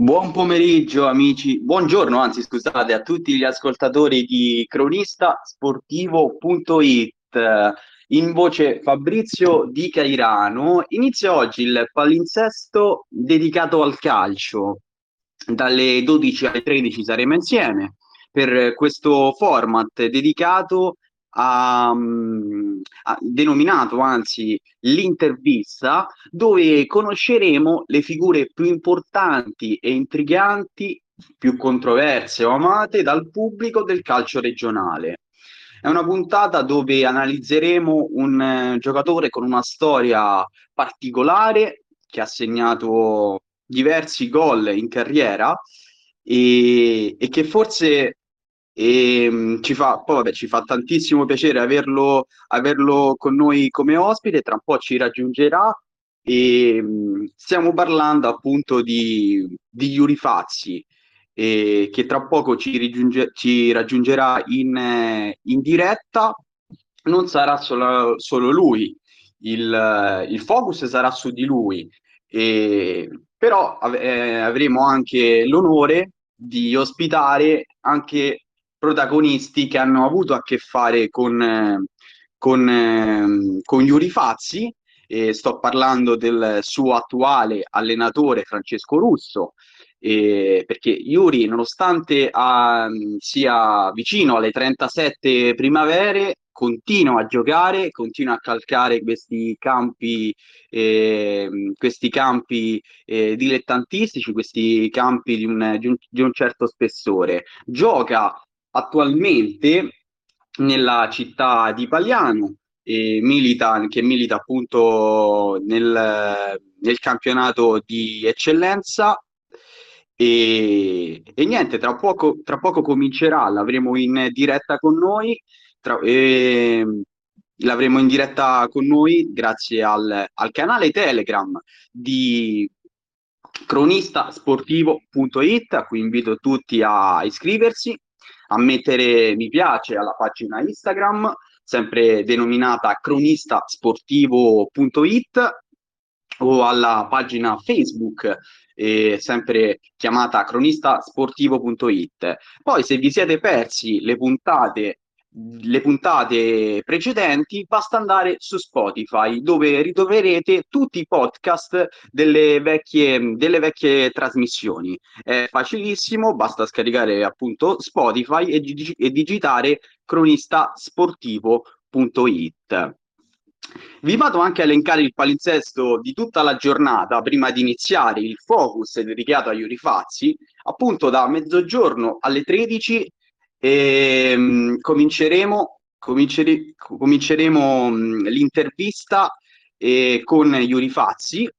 Buon pomeriggio amici, buongiorno anzi scusate a tutti gli ascoltatori di cronistasportivo.it. In voce Fabrizio Di Cairano. Inizia oggi il palinsesto dedicato al calcio. Dalle 12 alle 13 saremo insieme per questo format dedicato ha, ha denominato anzi l'intervista dove conosceremo le figure più importanti e intriganti, più controverse o amate dal pubblico del calcio regionale. È una puntata dove analizzeremo un eh, giocatore con una storia particolare che ha segnato diversi gol in carriera e, e che forse e mh, ci fa, poi vabbè, ci fa tantissimo piacere averlo, averlo con noi come ospite, tra un po' ci raggiungerà e mh, stiamo parlando appunto di, di Yuri Fazzi eh, che tra poco ci, ci raggiungerà in, in, diretta. Non sarà solo, solo lui, il, il, focus sarà su di lui, eh, però eh, avremo anche l'onore di ospitare anche protagonisti che hanno avuto a che fare con, con, ehm, con Yuri Fazzi, e sto parlando del suo attuale allenatore Francesco Russo, eh, perché Yuri, nonostante ha, sia vicino alle 37 primavere, continua a giocare, continua a calcare questi campi, eh, questi campi eh, dilettantistici, questi campi di un, di, un, di un certo spessore. Gioca attualmente nella città di Paliano, e milita, che milita appunto nel, nel campionato di eccellenza. E, e, niente, tra poco, tra poco comincerà, l'avremo in diretta con noi, tra, eh, l'avremo in diretta con noi grazie al, al canale Telegram di cronistasportivo.it a cui invito tutti a iscriversi a mettere mi piace alla pagina Instagram, sempre denominata cronistasportivo.it o alla pagina Facebook eh, sempre chiamata cronistasportivo.it. Poi se vi siete persi le puntate le puntate precedenti, basta andare su Spotify dove ritroverete tutti i podcast delle vecchie, delle vecchie trasmissioni. È facilissimo, basta scaricare appunto Spotify e, dig- e digitare cronistasportivo.it. Vi vado anche a elencare il palinsesto di tutta la giornata prima di iniziare il focus dedicato agli Urifazzi, appunto da mezzogiorno alle 13 e, um, cominceremo, comincere, cominceremo um, l'intervista eh, con Yuri Fazzi,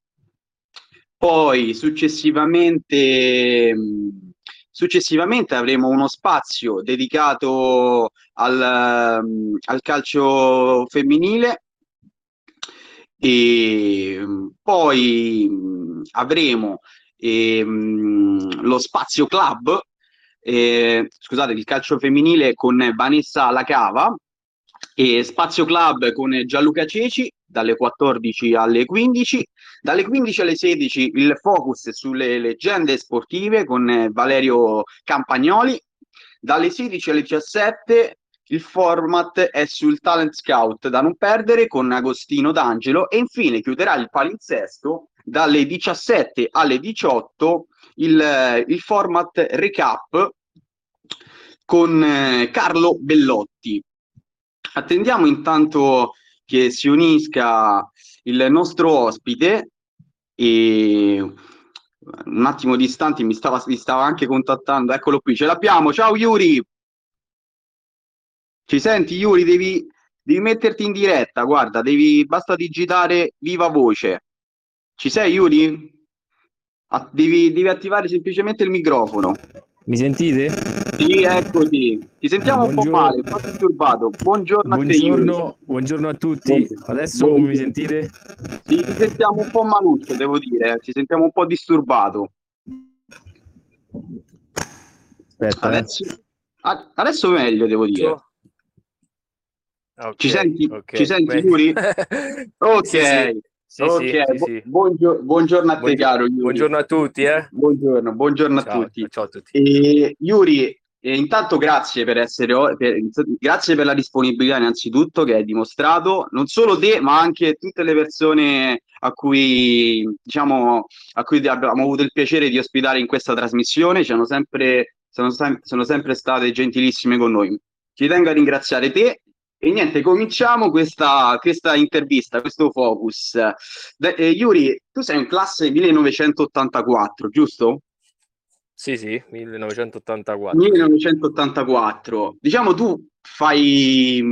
poi successivamente, um, successivamente avremo uno spazio dedicato al, al calcio femminile. E poi avremo ehm, lo spazio club eh, scusate, il calcio femminile con Vanessa Lacava e Spazio Club con Gianluca Ceci dalle 14 alle 15, dalle 15 alle 16 il focus sulle leggende sportive con Valerio Campagnoli, dalle 16 alle 17 il format è sul Talent Scout da non perdere con Agostino D'Angelo e infine chiuderà il palinsesto dalle 17 alle 18 il, il format recap con eh, Carlo Bellotti. Attendiamo intanto che si unisca il nostro ospite e un attimo distanti mi stava, mi stava anche contattando, eccolo qui, ce l'abbiamo, ciao Yuri! Ci senti Yuri? Devi, devi metterti in diretta, guarda, devi, basta digitare viva voce. Ci sei Yuri? Ah, devi, devi attivare semplicemente il microfono. Mi sentite? Sì, eccoti. Ti sentiamo buongiorno. un po' male, un po' disturbato. Buongiorno, buongiorno a te. Buongiorno a tutti. Buongiorno. Adesso buongiorno. mi sentite? Sì, ti sentiamo un po' maluccio, devo dire. Ci sentiamo un po' disturbato. Aspetta. Adesso, eh. adesso meglio, devo dire. Okay, ci senti, okay. ci senti Yuri? ok. Sì, sì. Sì, okay. sì, sì, buongiorno, buongiorno, a te, buongiorno, caro. Yuri. Buongiorno a tutti. Eh? Buongiorno, buongiorno ciao, a tutti. Ciao a tutti. E, Yuri, e intanto grazie per essere per, grazie per la disponibilità innanzitutto che hai dimostrato non solo te ma anche tutte le persone a cui diciamo a cui abbiamo avuto il piacere di ospitare in questa trasmissione ci hanno sempre sono, sono sempre state gentilissime con noi ci tengo a ringraziare te e niente, cominciamo questa, questa intervista, questo focus. De, eh, Yuri, tu sei in classe 1984, giusto? Sì, sì, 1984. 1984. Diciamo tu fai,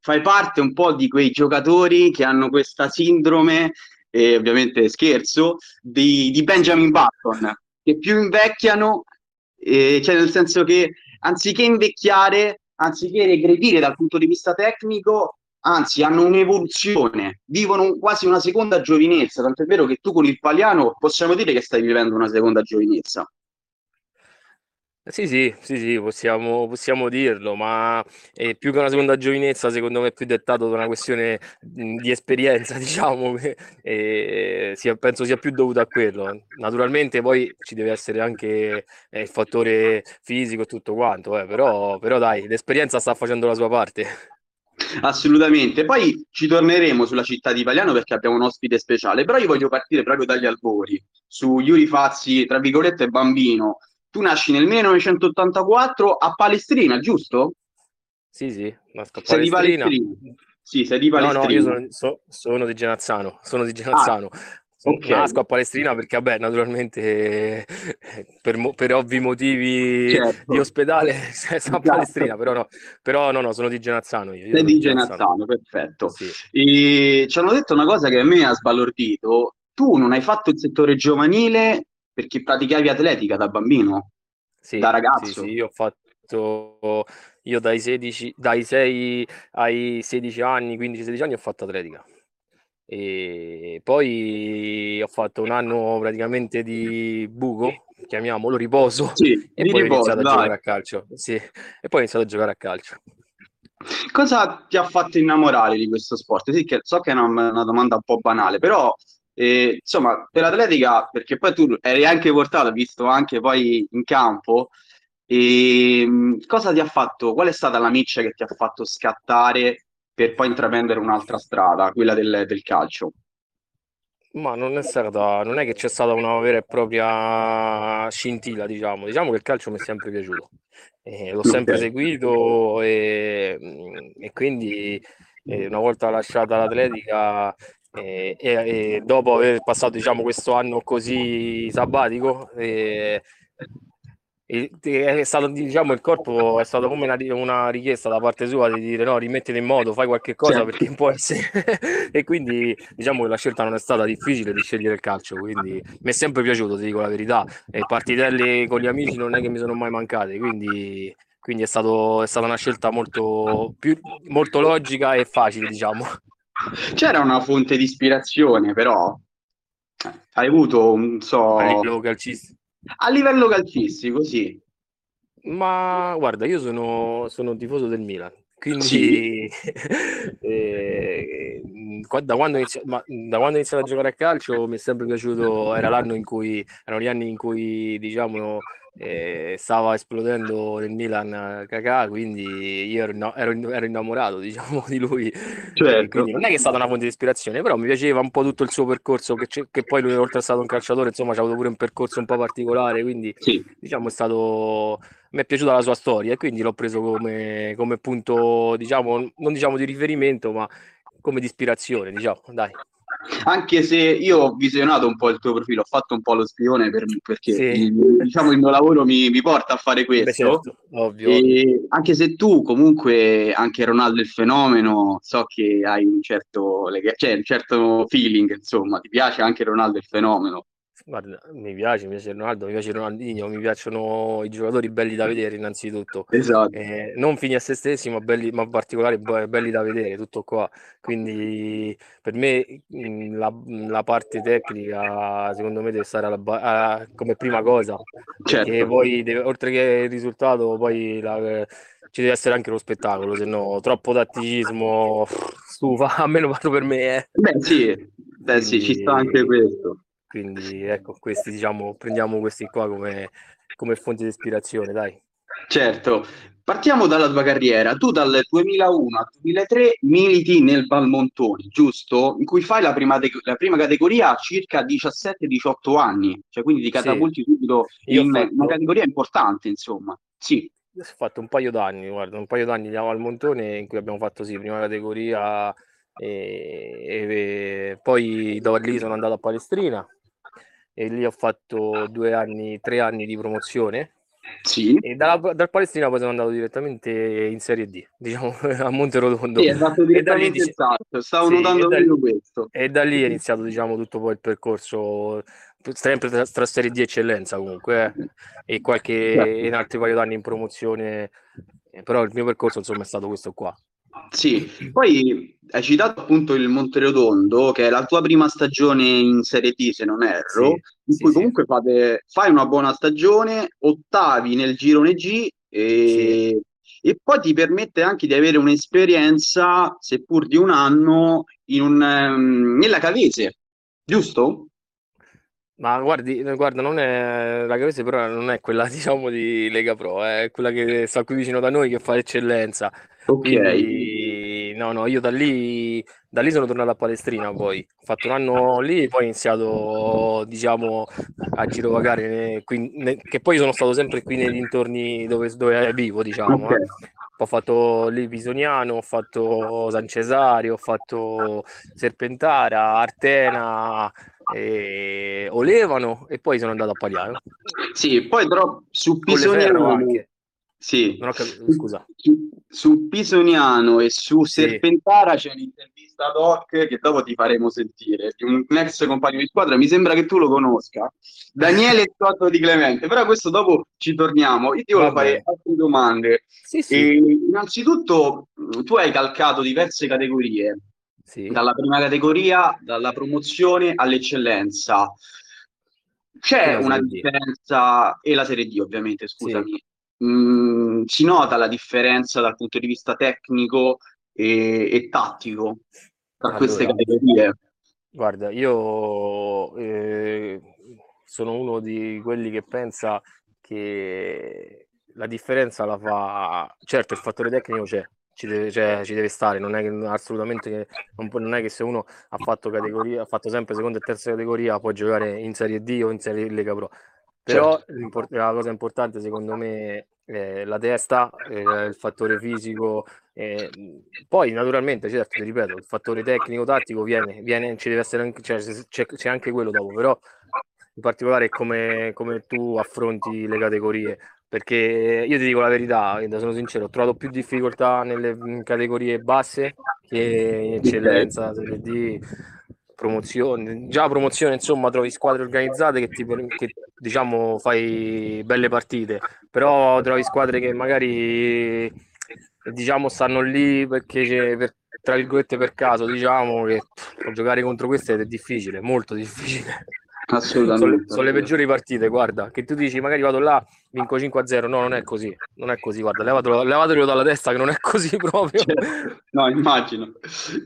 fai parte un po' di quei giocatori che hanno questa sindrome, e ovviamente scherzo, di, di Benjamin Button, che più invecchiano, eh, cioè nel senso che anziché invecchiare, anziché regredire dal punto di vista tecnico, anzi hanno un'evoluzione, vivono quasi una seconda giovinezza, tanto è vero che tu con il Paliano possiamo dire che stai vivendo una seconda giovinezza. Sì, sì, sì, sì, possiamo, possiamo dirlo, ma è più che una seconda giovinezza, secondo me è più dettato da una questione di esperienza, diciamo, e sia, penso sia più dovuto a quello. Naturalmente poi ci deve essere anche eh, il fattore fisico e tutto quanto, eh, però, però dai, l'esperienza sta facendo la sua parte. Assolutamente, poi ci torneremo sulla città di Paliano perché abbiamo un ospite speciale, però io voglio partire proprio dagli albori, su Yuri Fazzi, tra virgolette, bambino, tu nasci nel 1984 a Palestrina, giusto? Sì, sì, nasco a Sei di Palestrina. Sì, sei di Palestrina. No, no, io sono, so, sono di Genazzano, sono di Genazzano. Ah. Okay. Nasco a Palestrina perché, vabbè, naturalmente per, per ovvi motivi certo. di ospedale sono a esatto. Palestrina, però no, però no, no, sono di Genazzano. Io, Sei di Genazzano, perfetto. Sì. E ci hanno detto una cosa che a me ha sbalordito. Tu non hai fatto il settore giovanile perché praticavi atletica da bambino, sì, da ragazzo. Sì, sì, io ho fatto, io dai, 16, dai 6 ai 16 anni, 15-16 anni ho fatto atletica. E poi ho fatto un anno praticamente di buco, chiamiamolo riposo, sì, e poi riposo, ho iniziato dai. a giocare a calcio. Sì, e poi ho iniziato a giocare a calcio. Cosa ti ha fatto innamorare di questo sport? Sì, che so che è una, una domanda un po' banale, però e, insomma, per l'atletica, perché poi tu eri anche portato, visto anche poi in campo, e, cosa ti ha fatto? Qual è stata la miccia che ti ha fatto scattare per poi intraprendere un'altra strada, quella del, del calcio? Ma non è stata, non è che c'è stata una vera e propria scintilla, diciamo. Diciamo che il calcio mi è sempre piaciuto. Eh, l'ho sempre seguito e, e quindi eh, una volta lasciata l'atletica e, e, e, dopo aver passato diciamo, questo anno così sabbatico e, è stato diciamo il corpo è stato come una, una, richiesta da parte sua di dire no rimettiti in modo fai qualche cosa certo. perché può essere e quindi diciamo che la scelta non è stata difficile di scegliere il calcio quindi mi è sempre piaciuto ti dico la verità. E partitelle con gli amici non è che mi sono mai mancate quindi quindi è, stato, è stata una scelta molto, più, molto logica e facile diciamo c'era una fonte di ispirazione, però hai avuto un so. A livello calcistico. A livello calcistico, sì. Ma guarda, io sono, sono tifoso del Milan, quindi sì. eh, da, quando inizio, ma, da quando ho iniziato a giocare a calcio mi è sempre piaciuto, era l'anno in cui, erano gli anni in cui diciamo eh, stava esplodendo nel Milan Kakà, quindi io ero, ero, ero, innamorato diciamo di lui. Certo. non è che è stata una fonte di ispirazione, però mi piaceva un po' tutto il suo percorso, che, che poi lui oltre a stato un calciatore, insomma, ha avuto pure un percorso un po' particolare, quindi sì. diciamo è stato mi è piaciuta la sua storia e quindi l'ho preso come, come punto, diciamo, non diciamo di riferimento, ma come di ispirazione, diciamo, dai. Anche se io ho visionato un po' il tuo profilo, ho fatto un po' lo spione per, perché sì. il, diciamo, il mio lavoro mi, mi, porta a fare questo. Beh, certo, ovvio. E anche se tu comunque, anche Ronaldo il fenomeno, so che hai un certo, cioè, un certo feeling, insomma, ti piace anche Ronaldo il fenomeno. Guarda, mi piace, mi piace Ronaldo, mi piace Ronaldinho, mi piacciono i giocatori belli da vedere innanzitutto. Esatto. Eh, non fini a se stessi, ma, belli, ma particolari belli da vedere, tutto qua. Quindi per me la, la parte tecnica secondo me deve stare alla, a, come prima cosa. Certo. Perché poi deve, oltre che il risultato, poi la, ci deve essere anche lo spettacolo, se no troppo tatticismo stufa, almeno parlo per me. Eh. Beh sì, Beh sì, ci sta anche questo. Quindi ecco, questi diciamo, prendiamo questi qua come, come fonte di ispirazione, dai. Certo, partiamo dalla tua carriera. Tu dal 2001 al 2003 militi nel Valmontoni, giusto? In cui fai la prima, de- la prima categoria a circa 17-18 anni, cioè quindi ti catapulti sì. subito in fatto... una categoria importante, insomma. Sì. Ho fatto un paio d'anni, guarda, un paio d'anni al Valmontone in cui abbiamo fatto sì, prima categoria e, e poi da lì sono andato a Palestrina e lì ho fatto due anni, tre anni di promozione. Sì. E dalla, dal Palestina poi sono andato direttamente in Serie D, diciamo a Monterotondo. Sì, è stato direttamente esatto. stavo sì, notando da, questo. E da lì è iniziato diciamo tutto poi il percorso sempre tra, tra Serie D e eccellenza comunque eh? e qualche certo. in altri paio d'anni in promozione, però il mio percorso insomma è stato questo qua. Sì, poi hai citato appunto il Monterotondo, che è la tua prima stagione in Serie D, se non erro, sì, in sì, cui comunque fate, fai una buona stagione, ottavi nel girone G e, e, poi ti permette anche di avere un'esperienza, seppur di un anno, in un, um, nella Cavese, giusto? Ma guardi, guarda, non è la Cavese, però non è quella diciamo di Lega Pro, è quella che sta qui vicino da noi che fa eccellenza. Ok. Quindi, no, no, io da lì, da lì sono tornato a Palestrina poi. Ho fatto un anno lì, poi ho iniziato, diciamo, a girovagare, qui, ne, che poi sono stato sempre qui nei dintorni dove, dove vivo, diciamo. Okay. Eh. Ho fatto lì Pisoniano, ho fatto San Cesario, ho fatto Serpentara, Artena, e Olevano e poi sono andato a Paliano. Sì, poi però su Pisoniano anche. Sì. Capito, scusa. Su, Pisoniano e su Serpentara sì. c'è un'intervista doc che dopo ti faremo sentire un ex compagno di squadra, mi sembra che tu lo conosca, Daniele Totto di Clemente, però questo dopo ci torniamo. Io ti voglio fare altre domande. Sì, sì. E, innanzitutto tu hai calcato diverse categorie, dalla prima categoria, dalla promozione all'eccellenza. C'è una differenza, e la Serie D ovviamente, scusami, sì. Mm, si nota la differenza dal punto di vista tecnico e, e tattico tra allora, queste categorie? Guarda, io eh, sono uno di quelli che pensa che la differenza la fa, certo il fattore tecnico c'è, ci deve, cioè, ci deve stare, non è che assolutamente non, può, non, è che se uno ha fatto categoria, ha fatto sempre seconda e terza categoria, può giocare in Serie D o in Serie Lega Pro. Però certo. la cosa importante secondo me è la testa, è il fattore fisico, eh, poi naturalmente, certo, ti ripeto, il fattore tecnico-tattico viene, viene, ci deve essere anche, cioè, c'è, c'è anche quello dopo, però in particolare come, come tu affronti le categorie perché io ti dico la verità, sono sincero, ho trovato più difficoltà nelle categorie basse che in eccellenza, Serie D, promozione. Già promozione, insomma, trovi squadre organizzate che, ti, che diciamo fai belle partite, però trovi squadre che magari diciamo stanno lì perché per, tra virgolette per caso, diciamo che giocare contro queste è difficile, molto difficile. Assolutamente. Sono, le peggiori partite, guarda, che tu dici magari vado là, vinco 5-0, no, non è così, non è così, guarda, levatelo, levatelo dalla testa che non è così proprio. Cioè, no, immagino,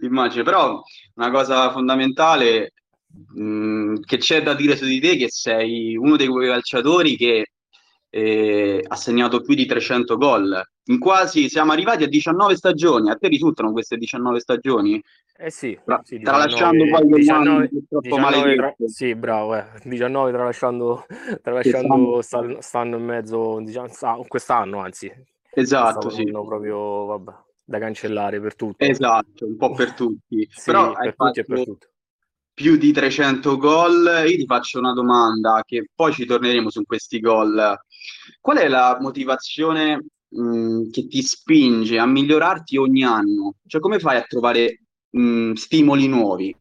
immagino, però una cosa fondamentale mh, mm, che c'è da dire su di te che sei uno dei quei calciatori che eh, ha segnato più di 300 gol. In quasi siamo arrivati a 19 stagioni. A te risultano queste 19 stagioni? Eh sì, Tra, sì tralasciando poi 19, troppo 19 tra, sì, bravo, eh. 19 tralasciando, tralasciando stanno, stanno in mezzo, diciamo, quest'anno anzi. Esatto, sì. proprio, vabbè, da cancellare per tutti. Esatto, un po' per tutti. sì, Però per tutti e per tutto più di 300 gol. Io ti faccio una domanda che poi ci torneremo su questi gol. Qual è la motivazione mh, che ti spinge a migliorarti ogni anno? Cioè, come fai a trovare mh, stimoli nuovi?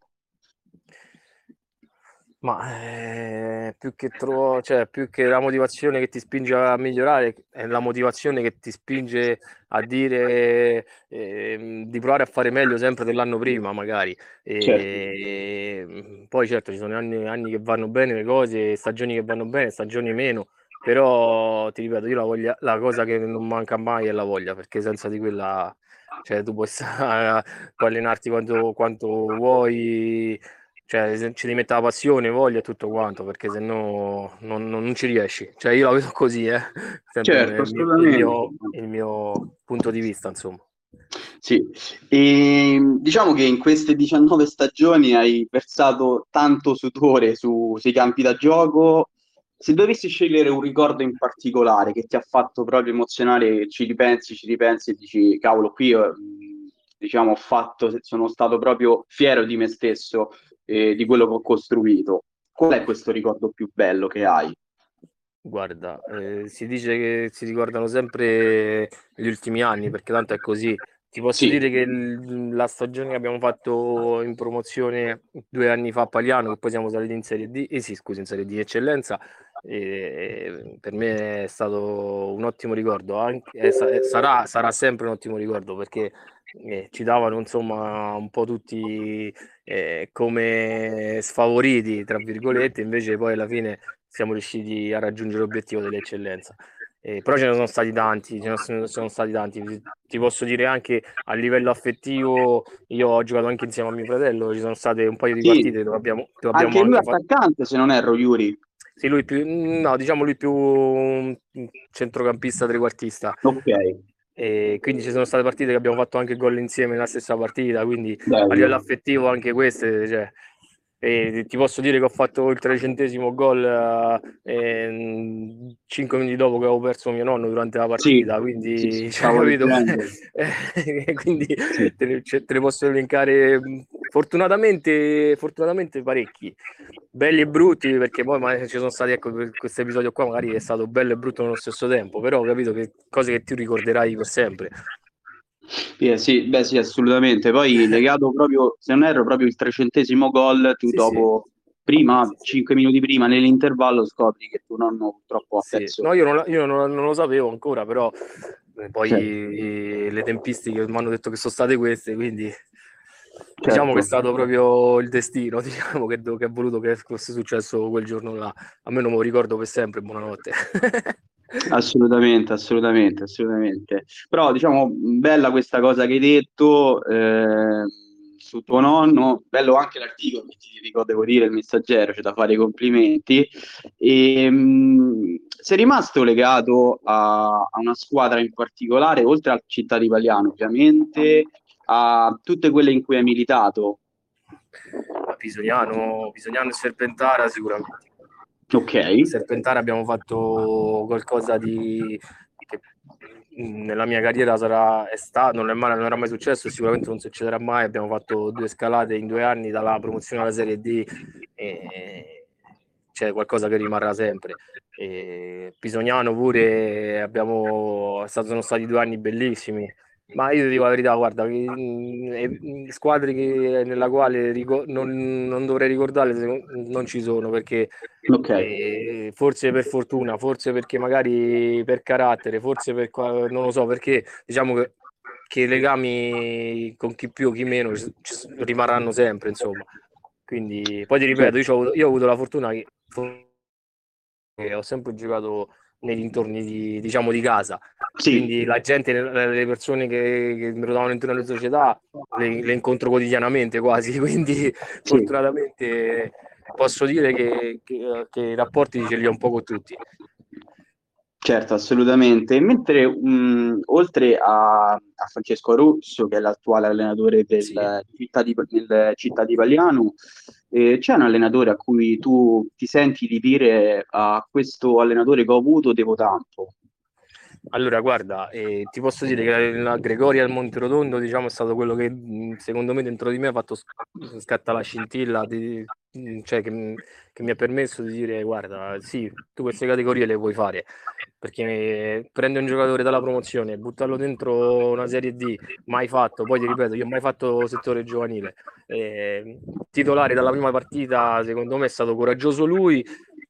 Ma eh, più, che trovo, cioè, più che la motivazione che ti spinge a migliorare, è la motivazione che ti spinge a dire eh, di provare a fare meglio sempre dell'anno prima, magari. E, certo. poi certo ci sono anni, anni, che vanno bene le cose, stagioni che vanno bene, stagioni meno, però ti ripeto, io la, voglia, la cosa che non manca mai è la voglia, perché senza di quella, cioè, tu puoi, stare, puoi allenarti quanto, quanto vuoi cioè ci devi mettere la passione, voglia e tutto quanto, perché se no non, non, ci riesci. Cioè io la vedo così, eh. certo, il, il, mio, il mio punto di vista, insomma. Sì, e diciamo che in queste 19 stagioni hai versato tanto sudore su, sui campi da gioco. Se dovessi scegliere un ricordo in particolare che ti ha fatto proprio emozionare, ci ripensi, ci ripensi e dici, cavolo, qui io, diciamo, ho fatto, sono stato proprio fiero di me stesso e di quello che ho costruito. Qual è questo ricordo più bello che hai? Guarda, eh, si dice che si ricordano sempre gli ultimi anni, perché tanto è così. Ti posso sì. dire che il, la stagione che abbiamo fatto in promozione due anni fa a Paliano, che poi siamo saliti in Serie D, eh sì, scusi, in Serie D Eccellenza, eh, per me è stato un ottimo ricordo. Anche, eh, sarà, sarà, sempre un ottimo ricordo perché eh, ci davano insomma un po' tutti eh, come sfavoriti, tra virgolette, invece poi alla fine siamo riusciti a raggiungere l'obiettivo dell'eccellenza. Eh, però ce ne sono stati tanti, ce ne sono, stati tanti. Ti posso dire anche a livello affettivo, io ho giocato anche insieme a mio fratello, ci sono state un paio di sì. partite dove abbiamo... Dove abbiamo anche lui anche attaccante, fatto... se non erro, Yuri. Sì, lui più, no, diciamo lui più centrocampista, trequartista. Ok. E quindi ci sono state partite che abbiamo fatto anche gol insieme nella stessa partita, quindi Bello. a livello affettivo anche queste, cioè, e ti posso dire che ho fatto il trecentesimo gol eh, cinque minuti dopo che avevo perso mio nonno durante la partita, sì, quindi, sì, cioè, capito? quindi sì. te, ne, te, ne, posso elencare fortunatamente, fortunatamente parecchi, belli e brutti, perché poi ci sono stati, ecco, questo episodio qua magari è stato bello e brutto nello stesso tempo, però ho capito che cose che ti ricorderai per sempre. Yeah, sì, beh sì, assolutamente. Poi legato proprio, se non erro, proprio il trecentesimo gol, tu sì, dopo, sì. prima, cinque minuti prima, nell'intervallo scopri che tu non purtroppo ha sì. perso. No, io, non, io non, non, lo sapevo ancora, però eh, poi certo. le tempistiche mi hanno detto che sono state queste, quindi certo. diciamo che è stato proprio il destino, diciamo che, che ha voluto che fosse successo quel giorno là. A me non me lo ricordo per sempre, buonanotte. Assolutamente, assolutamente, assolutamente. Però diciamo, bella questa cosa che hai detto eh, su tuo nonno, bello anche l'articolo che ti dico, devo dire, il messaggero, c'è da fare i complimenti. E, mh, mm, sei rimasto legato a, a, una squadra in particolare, oltre al Città di Paliano, ovviamente, a tutte quelle in cui hai militato? A Pisognano, Pisognano e Serpentara sicuramente Ok. Serpentare abbiamo fatto qualcosa di nella mia carriera sarà è stato, non, è mai, non era mai successo, sicuramente non succederà mai. Abbiamo fatto due scalate in due anni dalla promozione alla Serie D e c'è qualcosa che rimarrà sempre. E Pisognano pure abbiamo, sono stati due anni bellissimi ma io ti dico la verità, guarda, che, squadre che, nella quale ricor- non, non, dovrei ricordarle non ci sono perché okay. eh, forse per fortuna, forse perché magari per carattere, forse per non lo so perché diciamo che, che legami con chi più, chi meno ci, ci rimarranno sempre, insomma. Quindi poi ti ripeto, io ho, avuto, io ho avuto la fortuna che, che ho sempre giocato nei dintorni di, diciamo, di casa. Sì. Quindi la gente, le persone che, che mi trovavano intorno alle società le, le, incontro quotidianamente quasi, quindi sì. fortunatamente posso dire che, che, che, i rapporti ce li ho un po' con tutti. Certo, assolutamente. Mentre mh, oltre a, a, Francesco Russo, che è l'attuale allenatore del, sì. città, di, del città di Pagliano, eh, c'è un allenatore a cui tu ti senti di dire a questo allenatore che ho avuto devo tanto? Allora, guarda, eh, ti posso dire che la Gregoria al Monterotondo, diciamo, è stato quello che secondo me dentro di me ha fatto scattare la scintilla, di, cioè che, che, mi ha permesso di dire, guarda, sì, tu queste categorie le puoi fare, perché prende un giocatore dalla promozione, buttarlo dentro una Serie D, mai fatto, poi ti ripeto, io ho mai fatto settore giovanile, eh, titolare dalla prima partita, secondo me è stato coraggioso lui,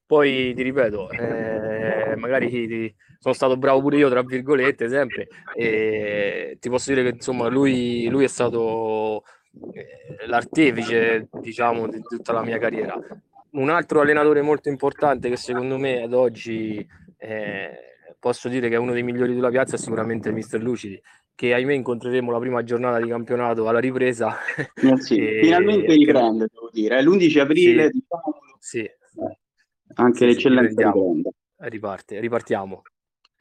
poi ti ripeto, eh, magari ti, sono stato bravo pure io, tra virgolette, sempre, e ti posso dire che insomma lui, lui è stato eh, l'artefice, diciamo, di tutta la mia carriera. Un altro allenatore molto importante che secondo me ad oggi eh, posso dire che è uno dei migliori della piazza è sicuramente il mister Lucidi, che ahimè incontreremo la prima giornata di campionato alla ripresa. Eh sì, e... finalmente riprende, devo dire. L'11 aprile, sì, diciamo, sì. Eh, anche sì, l'eccellenza. Riparte, ripartiamo.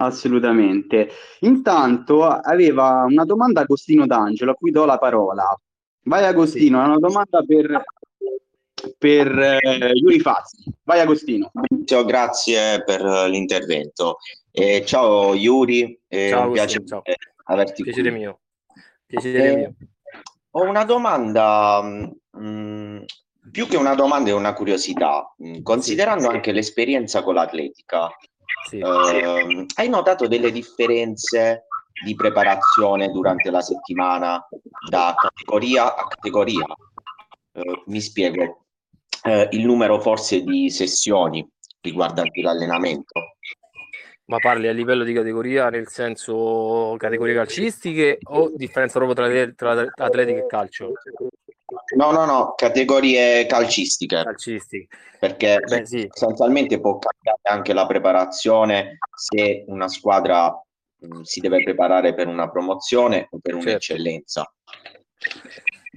Assolutamente. Intanto aveva una domanda Agostino D'Angelo, a cui do la parola. Vai Agostino, sì. una domanda per, per eh, Yuri Fazzi. Vai Agostino. Ciao, grazie per l'intervento. Eh, ciao Yuri, eh, ciao, piace ciao. averti Piacere qui. mio. Piacere eh, mio. Ho una domanda, mh, mm, più che una domanda è una curiosità, mh, mm, considerando sì. anche l'esperienza con l'atletica. Sì. Eh, hai notato delle differenze di preparazione durante la settimana da categoria a categoria? Eh, mi spiego, eh, il numero forse di sessioni riguardanti l'allenamento. Ma parli a livello di categoria, nel senso categorie calcistiche o differenza proprio tra, tra atletica e calcio? No, no, no, categorie calcistiche. Calcistiche. Perché Beh, sì. sostanzialmente può cambiare anche la preparazione se una squadra mh, si deve preparare per una promozione o per certo. un'eccellenza.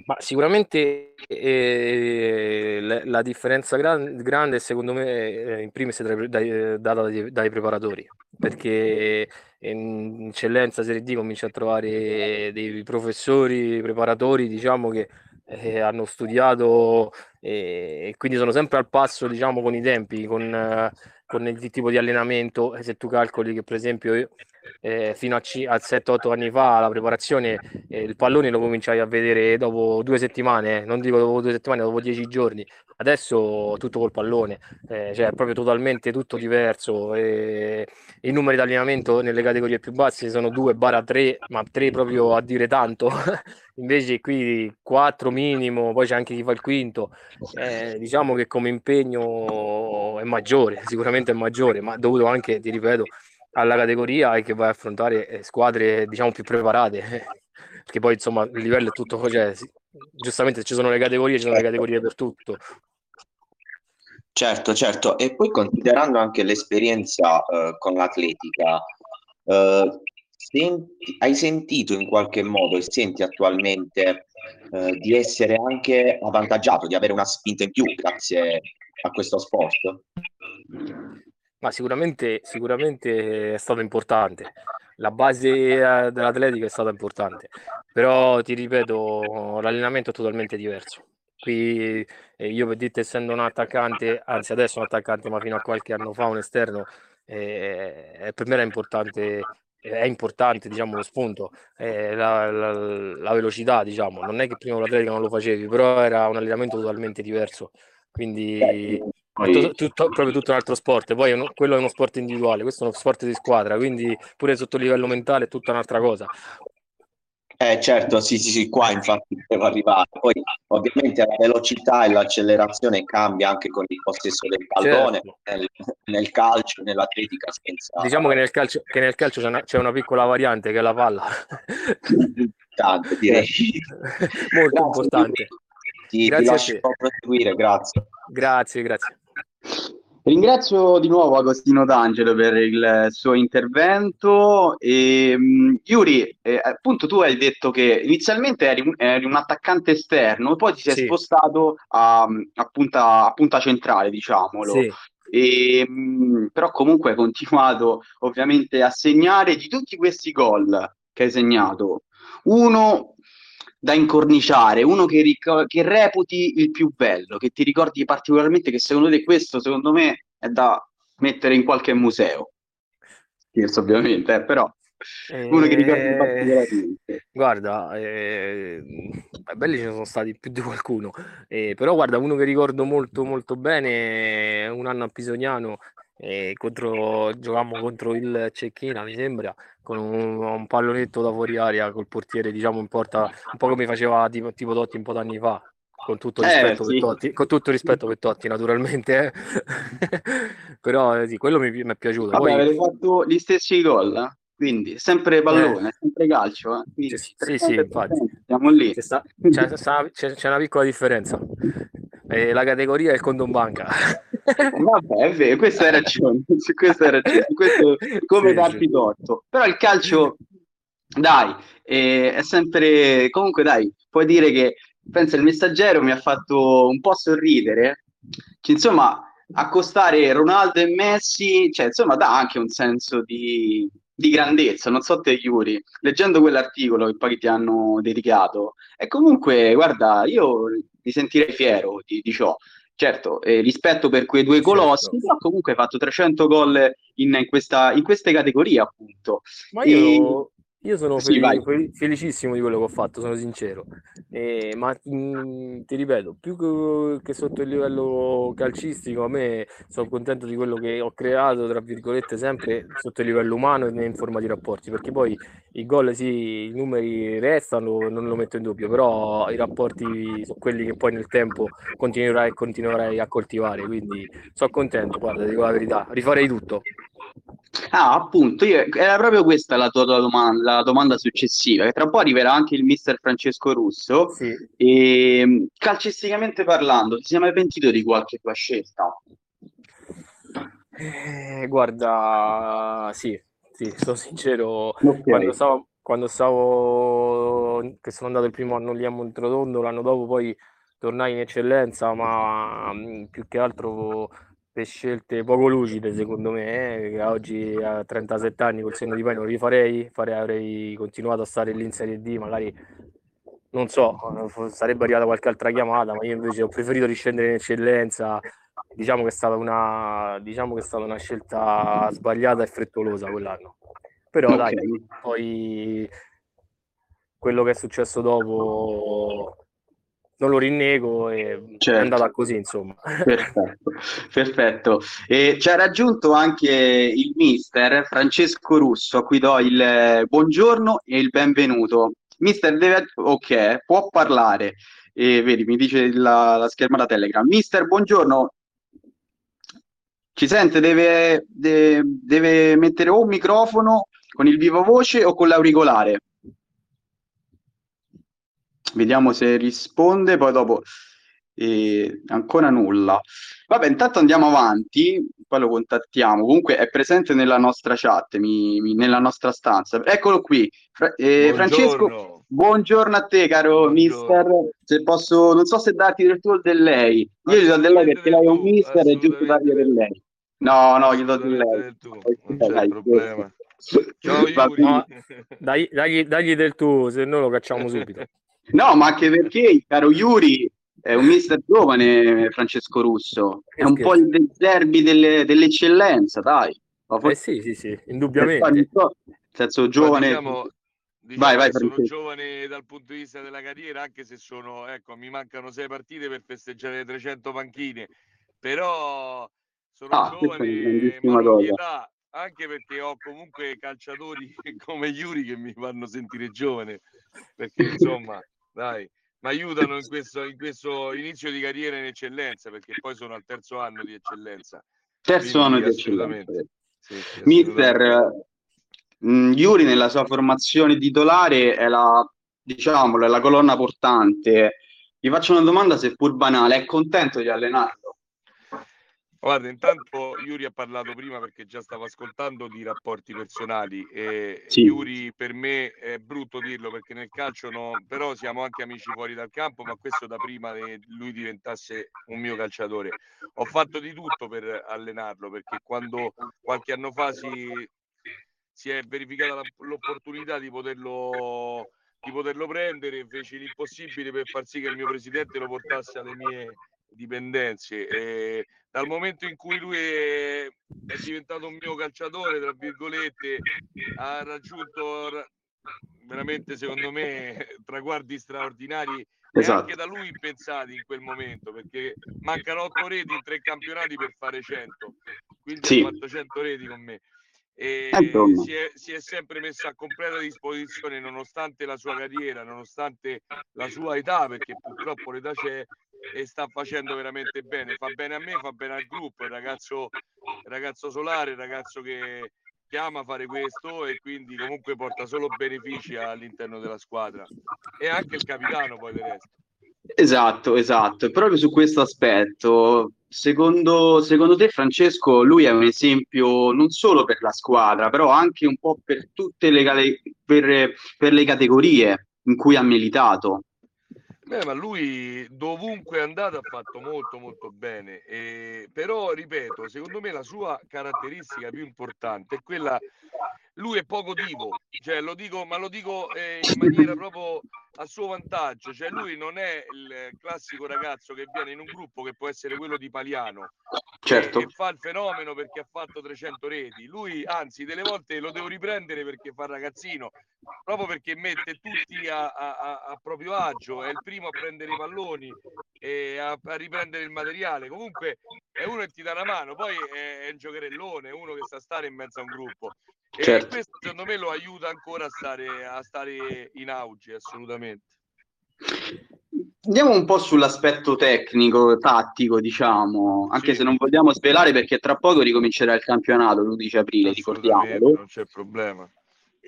Ma sicuramente eh, la, la, differenza gran, grande secondo me eh, in primis è dai, data dai, dai, preparatori perché in eccellenza Serie D cominci a trovare dei professori preparatori diciamo che eh, hanno studiato e, e, quindi sono sempre al passo diciamo con i tempi con, eh, con il tipo di allenamento e se tu calcoli che per esempio io, eh, fino a, c- a 7-8 anni fa la preparazione eh, il pallone lo cominciai a vedere dopo due settimane non dico dopo due settimane dopo dieci giorni. Adesso tutto col pallone eh, cioè è proprio totalmente tutto diverso e, i numeri di allenamento nelle categorie più basse sono 2 barra 3 ma 3 proprio a dire tanto. Invece qui 4 minimo poi c'è anche chi fa il quinto. Eh, diciamo che come impegno è maggiore sicuramente è maggiore ma dovuto anche ti ripeto alla categoria e che vai a affrontare eh, squadre diciamo più preparate. Perché poi insomma il livello è tutto cioè, giustamente ci sono le categorie ci sono le categorie per tutto. Certo, certo, e poi considerando anche l'esperienza eh, con l'atletica, eh, senti, hai sentito in qualche modo e senti attualmente eh, di essere anche avvantaggiato, di avere una spinta in più grazie a questo sport? Ma sicuramente, sicuramente è stato importante. La base eh, dell'atletica è stata importante, però ti ripeto, l'allenamento è totalmente diverso. Qui eh, io per dirti essendo un attaccante, anzi adesso un attaccante, ma fino a qualche anno fa un esterno, eh, per me era importante, è importante diciamo lo spunto, eh, la, la, la, velocità diciamo, non è che prima l'atletica non lo facevi, però era un allenamento totalmente diverso, quindi tutto, tutto, proprio tutto un altro sport, poi uno, quello è uno sport individuale, questo è uno sport di squadra, quindi pure sotto livello mentale è tutta un'altra cosa. Eh certo, sì, sì, sì, qua infatti devo arrivare. Poi ovviamente la velocità e l'accelerazione cambia anche con il possesso del pallone, certo. nel, nel, calcio, nell'atletica. Senza... Diciamo che nel calcio, che nel calcio c'è, una, c'è, una, piccola variante che è la palla. Importante, direi. Molto grazie, importante. Ti, grazie ti lascio proseguire, grazie. Grazie, grazie. Ringrazio di nuovo Agostino D'Angelo per il suo intervento. E, um, Yuri, eh, appunto tu hai detto che inizialmente eri un, eri un attaccante esterno, poi ti sei sì. spostato a, a, punta, a, punta, centrale, diciamolo. Sì. E, um, però comunque hai continuato ovviamente a segnare di tutti questi gol che hai segnato. Uno da incorniciare, uno che, ric- che, reputi il più bello, che ti ricordi particolarmente, che secondo te questo, secondo me, è da mettere in qualche museo. Scherzo ovviamente, eh, però uno che ricordi eh, particolarmente. Guarda, eh, belli ce ne sono stati più di qualcuno, eh, però guarda, uno che ricordo molto molto bene, un anno a Pisoniano, eh, contro, giocavamo contro il Cecchina, mi sembra, con un, un, pallonetto da fuori aria col portiere, diciamo, in porta, un po' come faceva tipo, tipo Totti un po' d'anni fa. Con tutto, eh, rispetto sì. per Totti, con tutto rispetto per Totti, naturalmente, eh. però eh, sì, quello mi, mi, è piaciuto. Vabbè, Poi... avete fatto gli stessi gol, eh? quindi sempre pallone, eh. sempre calcio. Eh? sì, sì, sì, infatti. Siamo lì. C'è, sta, c'è, c'è, una piccola differenza. Eh, la categoria è il conto in banca. Vabbè, è vero, questo hai ragione, su questo hai ragione, questo come sì, darti sì. torto. Però il calcio Dai, eh, è sempre... Comunque dai, puoi dire che pensa il messaggero mi ha fatto un po' sorridere. Che, insomma, accostare Ronaldo e Messi, cioè, insomma, dà anche un senso di, di grandezza. Non so te, Yuri, leggendo quell'articolo che poi ti hanno dedicato. E comunque, guarda, io mi sentirei fiero di, di ciò. Certo, eh, rispetto per quei due colossi, certo. però comunque hai fatto 300 gol in, in, questa, in queste categorie, appunto. Ma io, io sono sì, fel- felicissimo di quello che ho fatto, sono sincero. Eh, ma mh, mm, ti ripeto, più che, che, sotto il livello calcistico, a me sono contento di quello che ho creato, tra virgolette, sempre sotto il livello umano e in forma di rapporti, perché poi i gol, sì, i numeri restano, non lo metto in dubbio, però i rapporti sono quelli che poi nel tempo continuerai, continuerai a coltivare, quindi sono contento, guarda, dico la verità, rifarei tutto. Ah, appunto, io, era proprio questa la tua, tua domanda, la domanda successiva, che tra un po' arriverà anche il mister Francesco Russo. Sì. E, ehm, calcisticamente parlando, ti sei mai pentito di qualche tua scelta? Eh, guarda, sì, sì, sono sincero. Okay. Quando stavo, quando stavo, che sono andato il primo anno lì a Montrotondo, l'anno dopo poi tornai in eccellenza, ma mm, più che altro per scelte poco lucide secondo me, eh, che oggi a 37 anni col senno di poi non rifarei, farei, avrei continuato a stare lì in Serie D, magari non so, sarebbe arrivata qualche altra chiamata, ma io invece ho preferito riscendere in eccellenza, diciamo che è stata una, diciamo che è stata una scelta sbagliata e frettolosa quell'anno. Però okay. dai, poi quello che è successo dopo non lo rinnego e certo. è andata così, insomma. Perfetto, perfetto. E ci ha raggiunto anche il mister Francesco Russo, a cui do il buongiorno e il benvenuto. Mister deve... Ok, può parlare. E vedi, mi dice la, la schermata Telegram. Mister, buongiorno. Ci sente? Deve, deve, deve mettere o un microfono con il vivo voce o con l'auricolare. Vediamo se risponde, poi dopo eh, ancora nulla. Vabbè, intanto andiamo avanti, poi lo contattiamo. Comunque è presente nella nostra chat, mi, mi, nella nostra stanza. Eccolo qui. Fra, eh, Francesco, buongiorno a te, caro buongiorno. mister. Se posso, non so se darti del tuo o del lei. Io gli do del lei perché lei è un mister e giusto dargli del lei. No, no, gli do del lei. Non c'è dai, problema. Ciao, Yuri. No, dagli, dagli, dagli del tuo, se no lo cacciamo subito. No, ma anche perché, caro Yuri, è un mister giovane Francesco Russo, è un po' il derby delle, dell'eccellenza, dai. Eh sì, sì, sì, indubbiamente. Nel senso giovane... Diciamo, diciamo vai, vai, sono giovane dal punto di vista della carriera, anche se sono, ecco, mi mancano sei partite per festeggiare le 300 panchine, però sono ah, giovane, età, anche perché ho comunque calciatori come Yuri che mi fanno sentire giovane, perché insomma dai, mi aiutano in questo, in questo inizio di carriera in eccellenza, perché poi sono al terzo anno di eccellenza. Terzo anno di eccellenza. Sì, sì, Mister, mh, mm, Yuri nella sua formazione titolare è la, diciamolo, è la colonna portante. Gli faccio una domanda seppur banale, è contento di allenarlo? Guarda, intanto Yuri ha parlato prima perché già stavo ascoltando di rapporti personali e sì. Yuri per me è brutto dirlo perché nel calcio no, però siamo anche amici fuori dal campo, ma questo da prima che lui diventasse un mio calciatore. Ho fatto di tutto per allenarlo perché quando qualche anno fa si, si è verificata l'opportunità di poterlo, di poterlo prendere, feci l'impossibile per far sì che il mio presidente lo portasse alle mie dipendenze. E dal momento in cui lui è, è diventato un mio calciatore, tra virgolette, ha raggiunto veramente, secondo me, traguardi straordinari esatto. anche da lui impensati in quel momento, perché mancano otto reti in tre campionati per fare 100. Quindi sì. ha fatto 100 reti con me e si è, si è, sempre messo a completa disposizione nonostante la sua carriera, nonostante la sua età, perché purtroppo l'età c'è e sta facendo veramente bene. Fa bene a me, fa bene al gruppo, il ragazzo, ragazzo solare, ragazzo che, che ama fare questo e quindi comunque porta solo benefici all'interno della squadra. E anche il capitano poi del resto. Esatto, esatto. E proprio su questo aspetto secondo, secondo te, Francesco, lui è un esempio non solo per la squadra, però anche un po' per tutte le, per, per le categorie in cui ha militato. Beh, ma lui dovunque è andato ha fatto molto molto bene, eh, però ripeto, secondo me la sua caratteristica più importante è quella, lui è poco divo, cioè, lo dico, ma lo dico eh, in maniera proprio a suo vantaggio, cioè lui non è il classico ragazzo che viene in un gruppo che può essere quello di Paliano certo. e, e fa il fenomeno perché ha fatto 300 reti, lui anzi delle volte lo devo riprendere perché fa ragazzino, proprio perché mette tutti a, a, a proprio agio, è il primo a prendere i palloni e a, a, riprendere il materiale, comunque è uno che ti dà una mano, poi è, è un giocherellone, è uno che sa stare in mezzo a un gruppo Certo. E questo secondo me lo aiuta ancora a stare, a stare in auge, assolutamente. Andiamo un po' sull'aspetto tecnico, tattico, diciamo, anche sì. se non vogliamo svelare perché tra poco ricomincerà il campionato l'11 aprile, ricordiamolo. Non c'è problema.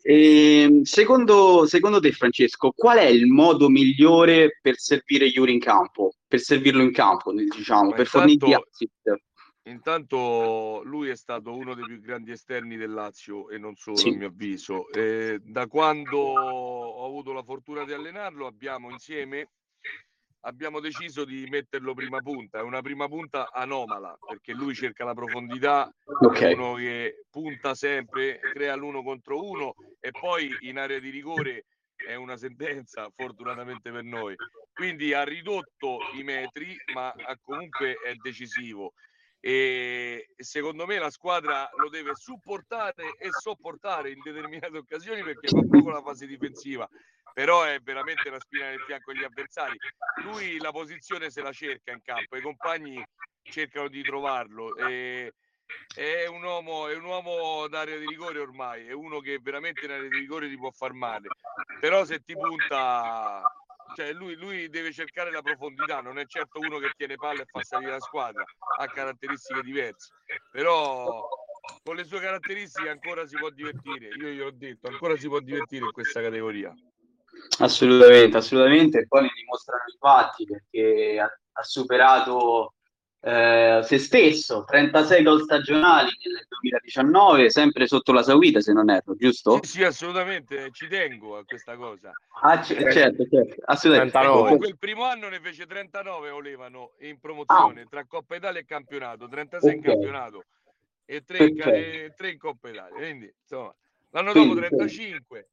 E, ehm, secondo, secondo, te, Francesco, qual è il modo migliore per servire Yuri in campo? Per servirlo in campo, diciamo, Ma per fornirgli assist? Intanto lui è stato uno dei più grandi esterni del Lazio e non solo, sì. a mio avviso. E da quando ho avuto la fortuna di allenarlo, abbiamo insieme abbiamo deciso di metterlo prima punta. È una prima punta anomala perché lui cerca la profondità, okay. è uno che punta sempre, crea l'uno contro uno e poi in area di rigore è una sentenza, fortunatamente per noi. Quindi ha ridotto i metri, ma comunque è decisivo e secondo me la squadra lo deve supportare e sopportare in determinate occasioni perché fa poco la fase difensiva però è veramente la spina del fianco degli avversari. Lui la posizione se la cerca in campo i compagni cercano di trovarlo e è un uomo, è un uomo d'area di rigore ormai, è uno che veramente in area di rigore ti può far male, però se ti punta cioè lui, lui, deve cercare la profondità, non è certo uno che tiene palla e fa salire la squadra, ha caratteristiche diverse, però con le sue caratteristiche ancora si può divertire, io gli ho detto, ancora si può divertire in questa categoria. Assolutamente, assolutamente, e poi ne dimostrano i fatti perché ha, ha superato eh, se stesso, 36 gol stagionali nel 2019, sempre sotto la Sauita se non erro, giusto? Sì, sì assolutamente, ci tengo a questa cosa. Ah, c- certo, certo, assolutamente. Comunque il primo anno ne fece 39 volevano in promozione ah. tra Coppa Italia e campionato, 36 okay. in campionato e 3 in, okay. 3 in Coppa Italia, quindi insomma l'anno dopo 35.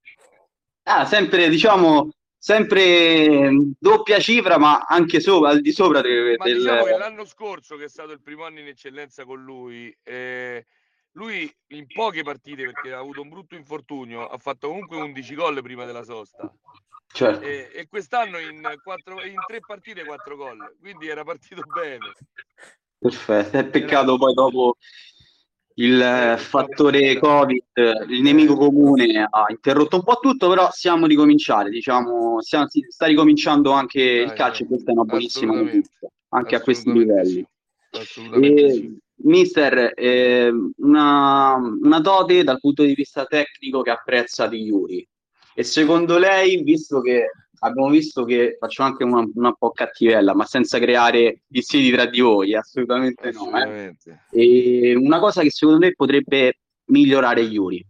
Ah, sempre diciamo sempre doppia cifra, ma anche sopra, al di sopra del... Ma diciamo che l'anno scorso, che è stato il primo anno in eccellenza con lui, eh, lui in poche partite, perché ha avuto un brutto infortunio, ha fatto comunque 11 gol prima della sosta. Certo. E, e, quest'anno in, quattro, in tre partite 4 gol, quindi era partito bene. Perfetto, è peccato poi dopo il eh, fattore Covid, il nemico comune ha interrotto un po' tutto, però siamo ricominciare, diciamo, stiamo, sta ricominciando anche il calcio e questa è una buonissima notizia, anche a questi livelli. E, sì. Mister, eh, una, una dote dal punto di vista tecnico che apprezza di Yuri. E secondo lei, visto che abbiamo visto che facciamo anche una, una po' cattivella, ma senza creare dissidi tra di voi, assolutamente, no. Eh? E una cosa che secondo me potrebbe migliorare Yuri.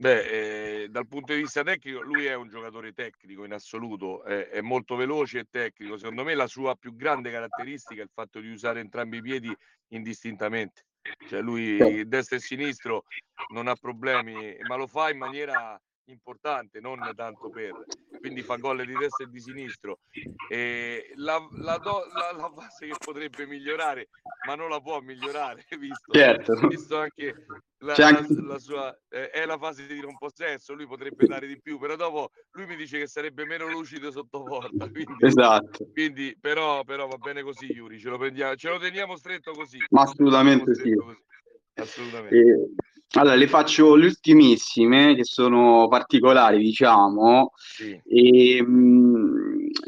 Beh, eh, dal punto di vista tecnico, lui è un giocatore tecnico in assoluto, è, è, molto veloce e tecnico. Secondo me la sua più grande caratteristica è il fatto di usare entrambi i piedi indistintamente. Cioè lui destra e sinistro non ha problemi, ma lo fa in maniera importante, non tanto per, quindi fa gol di destra e di sinistro. E la, la, do, la, la, fase che potrebbe migliorare, ma non la può migliorare, visto, certo. visto anche la, anche... la sua, eh, è la fase di non possesso, lui potrebbe dare di più, però dopo lui mi dice che sarebbe meno lucido sotto porta. Quindi, esatto. Quindi, però, però va bene così, Yuri, ce lo, prendiamo, ce lo teniamo stretto così. Ma assolutamente sì. Così. Assolutamente. E allora, le faccio le ultimissime, che sono particolari, diciamo. Sì. E,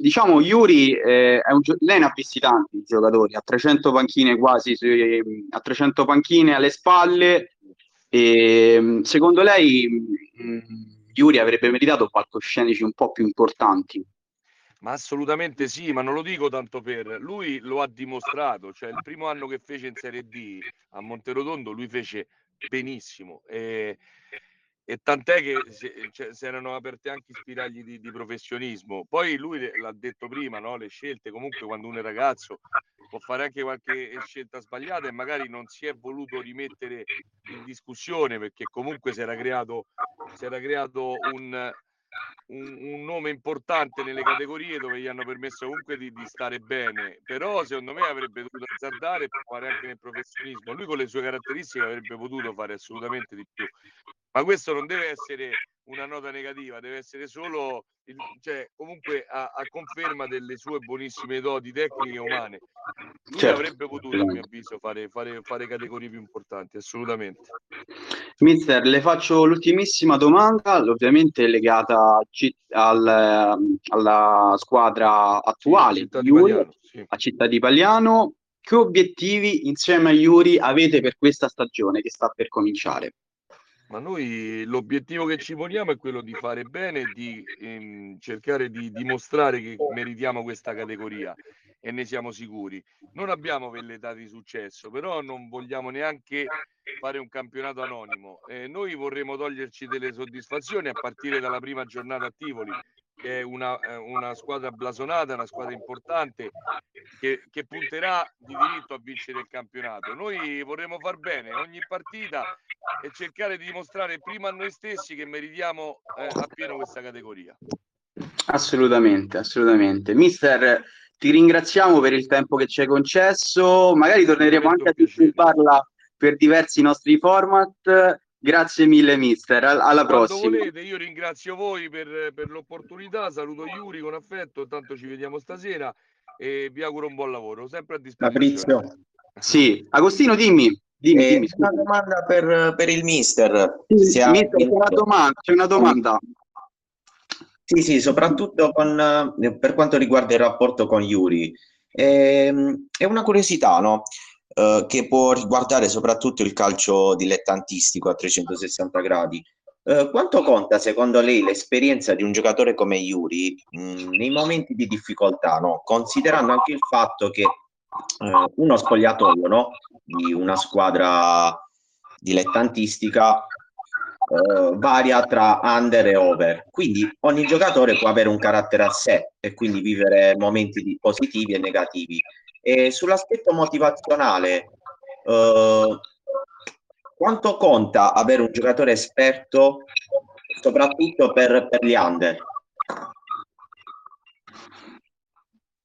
diciamo, Yuri eh, è un gio- lei ne ha visti tanti di giocatori, ha 300 panchine quasi, ha 300 panchine alle spalle. E, secondo lei, mh, Yuri avrebbe meritato palcoscenici un po' più importanti? Ma assolutamente sì, ma non lo dico tanto per lui, lo ha dimostrato. Cioè, il primo anno che fece in Serie D a Monterotondo, lui fece benissimo. E, e tant'è che si, cioè, si erano aperte anche spiragli di, di, professionismo. Poi lui l'ha detto prima, no? le scelte, comunque quando uno è ragazzo può fare anche qualche scelta sbagliata e magari non si è voluto rimettere in discussione perché comunque si era creato, si era creato un, un, un, nome importante nelle categorie dove gli hanno permesso comunque di, di, stare bene, però secondo me avrebbe dovuto azzardare per fare anche nel professionismo. Lui con le sue caratteristiche avrebbe potuto fare assolutamente di più. Ma questo non deve essere una nota negativa, deve essere solo, il, cioè, comunque a, a, conferma delle sue buonissime doti tecniche e umane. Lui certo. avrebbe potuto, a mio avviso, fare, fare, fare categorie più importanti, assolutamente. Mister, le faccio l'ultimissima domanda, ovviamente legata al, alla squadra attuale, sì, a, Città Yuri, sì. a Città di Pagliano. Che obiettivi insieme a Yuri avete per questa stagione che sta per cominciare? Ma noi l'obiettivo che ci poniamo è quello di fare bene, di ehm, cercare di dimostrare che meritiamo questa categoria e ne siamo sicuri. Non abbiamo velleità di successo, però non vogliamo neanche fare un campionato anonimo. Eh, noi vorremmo toglierci delle soddisfazioni a partire dalla prima giornata a Tivoli, che è una, eh, una squadra blasonata, una squadra importante che, che, punterà di diritto a vincere il campionato. Noi vorremmo far bene ogni partita e cercare di dimostrare prima a noi stessi che meritiamo eh, appieno questa categoria. Assolutamente, assolutamente. Mister, ti ringraziamo per il tempo che ci hai concesso, magari torneremo anche a disturbarla per diversi nostri format. Grazie mille, mister. Alla Quando prossima. volete, io ringrazio voi per, per l'opportunità. Saluto Iuri con affetto. Tanto ci vediamo stasera e vi auguro un buon lavoro. Sempre a disposizione. Fabrizio. Sì, Agostino, dimmi. Dimmi, eh, dimmi una domanda per, per il mister. Sì, mister c'è, una domanda, c'è una domanda. Sì, sì, soprattutto con, eh, per quanto riguarda il rapporto con Yuri. Ehm, è una curiosità, no? Eh, che può riguardare soprattutto il calcio dilettantistico a 360 gradi. Eh, quanto conta secondo lei l'esperienza di un giocatore come Yuri mh, nei momenti di difficoltà, no? considerando anche il fatto che eh, uno spogliatoio no? di una squadra dilettantistica eh, varia tra under e over. Quindi ogni giocatore può avere un carattere a sé e quindi vivere momenti positivi e negativi. E sull'aspetto motivazionale, eh, quanto conta avere un giocatore esperto, soprattutto per, per gli under?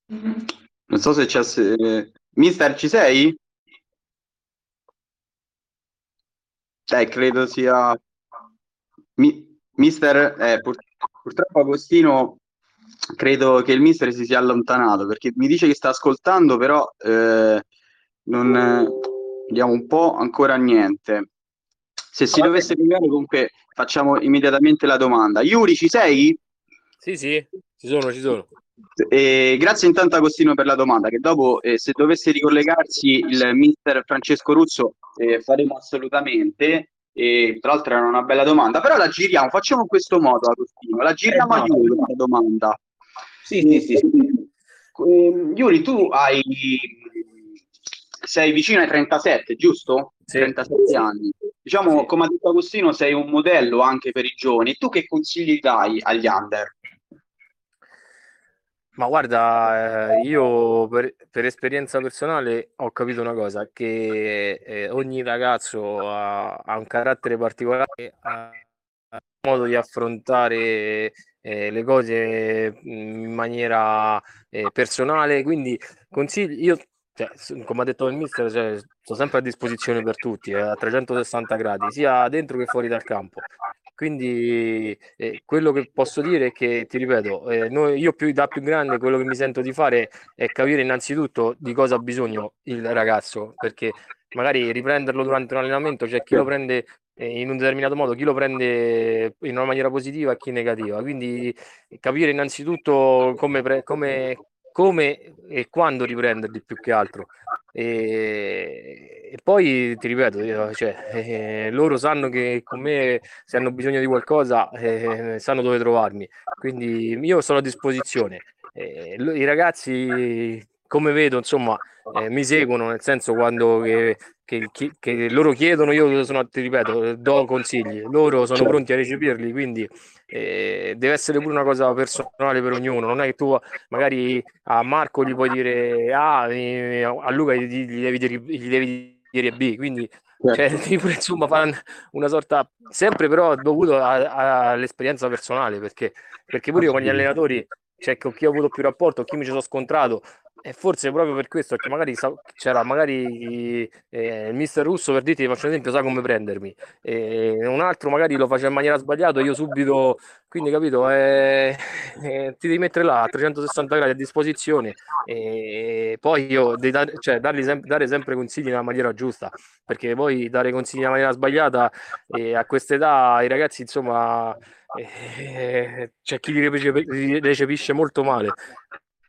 Non so se c'è... Se... Mister, ci sei? Eh, credo sia mi, mister, eh, pur, purtroppo Agostino credo che il mister si sia allontanato perché mi dice che sta ascoltando, però eh, non eh, vediamo un po' ancora niente. Se si dovesse collegare, comunque facciamo immediatamente la domanda. Yuri, ci sei? Sì, sì, ci sono, ci sono. Eh, grazie intanto Agostino per la domanda, che dopo eh, se dovesse ricollegarsi il mister Francesco Ruzzo eh, faremo assolutamente. E tra l'altro era una bella domanda, però la giriamo, facciamo in questo modo, Agostino, la giriamo eh, a Yuri questa domanda. Sì, sì, sì. sì. Eh, Yuri, tu hai sei vicino ai 37, giusto? Sì. 37 anni. Diciamo, sì. come ha detto Agostino, sei un modello anche per i giovani. Tu che consigli dai agli under? Ma guarda, eh, io per, per, esperienza personale ho capito una cosa, che eh, ogni ragazzo ha, ha, un carattere particolare, ha modo di affrontare eh, le cose in maniera eh, personale, quindi consiglio, io cioè, come ha detto il mister, cioè, sono sempre a disposizione per tutti, eh, a 360 gradi, sia dentro che fuori dal campo. Quindi eh, quello che posso dire è che, ti ripeto, eh, noi, io più, da più grande quello che mi sento di fare è capire innanzitutto di cosa ha bisogno il ragazzo, perché magari riprenderlo durante un allenamento, c'è cioè chi lo prende in un determinato modo, chi lo prende in una maniera positiva e chi negativa. Quindi capire innanzitutto come, pre- come, come e quando riprenderli più che altro. E, e poi ti ripeto, io, cioè, eh, loro sanno che con me se hanno bisogno di qualcosa eh, sanno dove trovarmi, quindi io sono a disposizione. eh, i ragazzi, come vedo, insomma, eh, mi seguono, nel senso quando che, che, loro chiedono, io sono, ti ripeto, do consigli, loro sono certo. pronti a recepirli, quindi eh, deve essere pure una cosa personale per ognuno, non è che tu magari a Marco gli puoi dire A, ah, a Luca gli, gli, devi, dire, gli devi dire B, quindi cioè, certo. insomma fare una sorta sempre però dovuto all'esperienza personale perché, perché pure io con gli allenatori cioè con chi ho avuto più rapporto, chi mi ci sono scontrato e forse proprio per questo, che magari c'era magari eh, il mister Russo per dirti, faccio un esempio, sa come prendermi, e un altro magari lo faceva in maniera sbagliata, io subito, quindi capito, eh, eh, ti devi mettere là a 360 gradi a disposizione. E poi io devi dar, cioè, sem- dare sempre consigli nella maniera giusta, perché poi dare consigli nella maniera sbagliata a quest'età i ragazzi insomma eh, c'è chi li recepisce molto male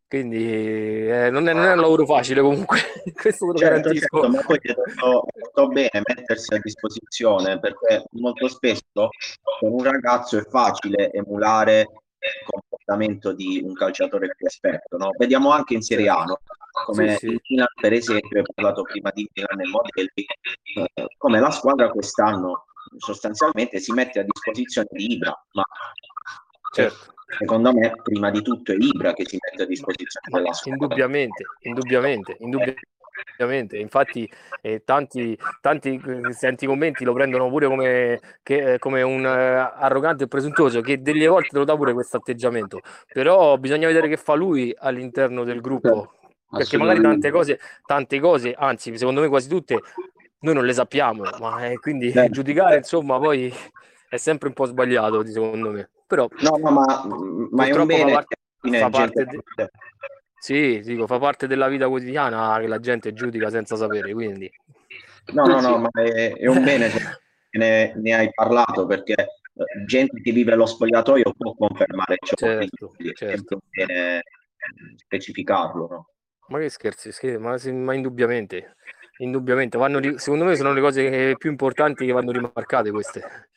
quindi eh, non, è, non, è, un lavoro facile comunque, questo lo certo, garantisco. Certo, ma poi è detto, bene mettersi a disposizione perché molto spesso con un ragazzo è facile emulare il comportamento di un calciatore più esperto. No? Vediamo anche in Serie A, no? come sì, sì. Milan per esempio, ho parlato prima di Milan e Modelli, eh, come la squadra quest'anno sostanzialmente si mette a disposizione di Ibra, ma certo secondo me prima di tutto è Ibra che si mette a disposizione della squadra. Indubbiamente, indubbiamente, indubbiamente. Infatti eh, tanti, tanti senti commenti lo prendono pure come, che, eh, come un uh, arrogante e presuntuoso che delle volte te lo dà pure questo atteggiamento. Però bisogna vedere che fa lui all'interno del gruppo. Certo, perché magari tante cose, tante cose, anzi secondo me quasi tutte, noi non le sappiamo, ma eh, quindi eh. giudicare insomma poi è sempre un po' sbagliato secondo me. Però, no, no, ma, ma è un bene. Fa parte, fa parte de... Sì, dico, fa parte della vita quotidiana che la gente giudica senza sapere, quindi... No, no, no, ma è, è un bene che ne, ne, hai parlato perché eh, gente che vive allo spogliatoio può confermare ciò, certo, certo. è bene specificarlo, no? Ma che scherzi, scherzi ma, ma, indubbiamente, indubbiamente, vanno, secondo me sono le cose più importanti che vanno rimarcate queste.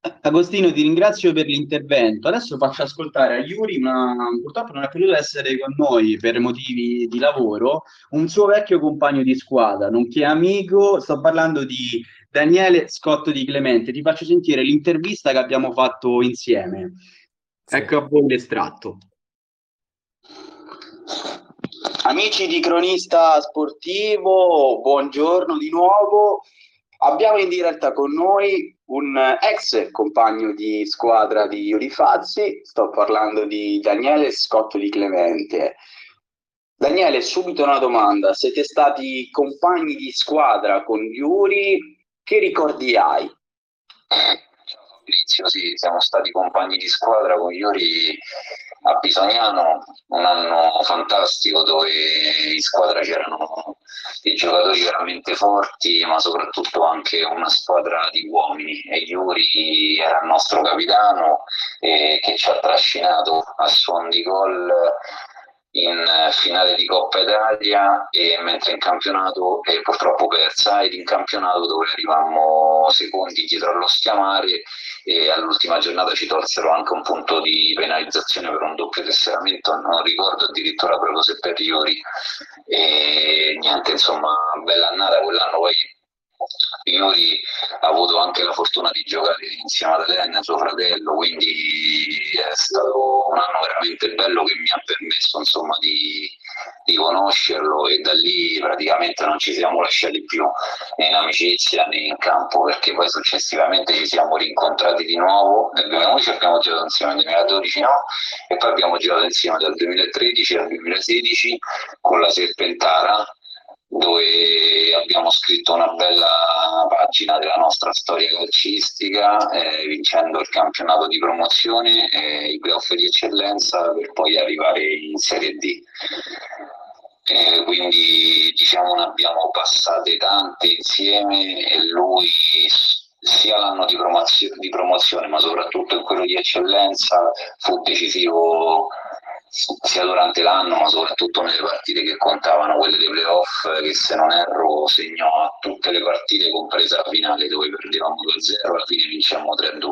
Agostino, ti ringrazio per l'intervento. Adesso faccio ascoltare a Yuri, ma purtroppo non è potuto essere con noi per motivi di lavoro, un suo vecchio compagno di squadra, nonché amico. Sto parlando di Daniele Scotto di Clemente. Ti faccio sentire l'intervista che abbiamo fatto insieme. Sì. Ecco a voi l'estratto. Amici di Cronista Sportivo, buongiorno di nuovo. Abbiamo in diretta con noi un ex compagno di squadra di Yuri Fazzi, sto parlando di Daniele Scotto di Clemente. Daniele, subito una domanda, siete stati compagni di squadra con Yuri, che ricordi hai? Ciao Fabrizio, sì, siamo stati compagni di squadra con Yuri a Bisognano, un anno fantastico dove in squadra c'erano dei giocatori veramente forti, ma soprattutto anche una squadra di uomini. E Yuri era il nostro capitano eh, che ci ha trascinato a suon di gol in finale di Coppa Italia e mentre in campionato e purtroppo persa ed in campionato dove arrivammo secondi dietro allo Stiamare e all'ultima giornata ci tolsero anche un punto di penalizzazione per un doppio tesseramento, non ricordo addirittura proprio se per Iori. E niente insomma bella annata quell'anno poi Iori ha avuto anche la fortuna di giocare insieme ad Elena, suo fratello, quindi è stato un anno veramente bello che mi ha permesso insomma, di, di conoscerlo e da lì praticamente non ci siamo lasciati più né in amicizia né in campo perché poi successivamente ci siamo rincontrati di nuovo. Nel 2011 abbiamo giocato insieme nel 2012 no? E poi abbiamo giocato insieme dal 2013 al 2016 con la Serpentara dove abbiamo scritto una bella pagina della nostra storia calcistica, eh, vincendo il campionato di promozione e i playoff di eccellenza per poi arrivare in Serie D. Eh, quindi diciamo ne abbiamo passate tante insieme e lui sia l'anno di, promozio- di promozione ma soprattutto in quello di eccellenza fu decisivo sia durante l'anno ma soprattutto nelle partite che contavano, quelle dei playoff che se non erro segnò a tutte le partite compresa la finale dove perdevamo 2-0, alla fine vinciamo 3-2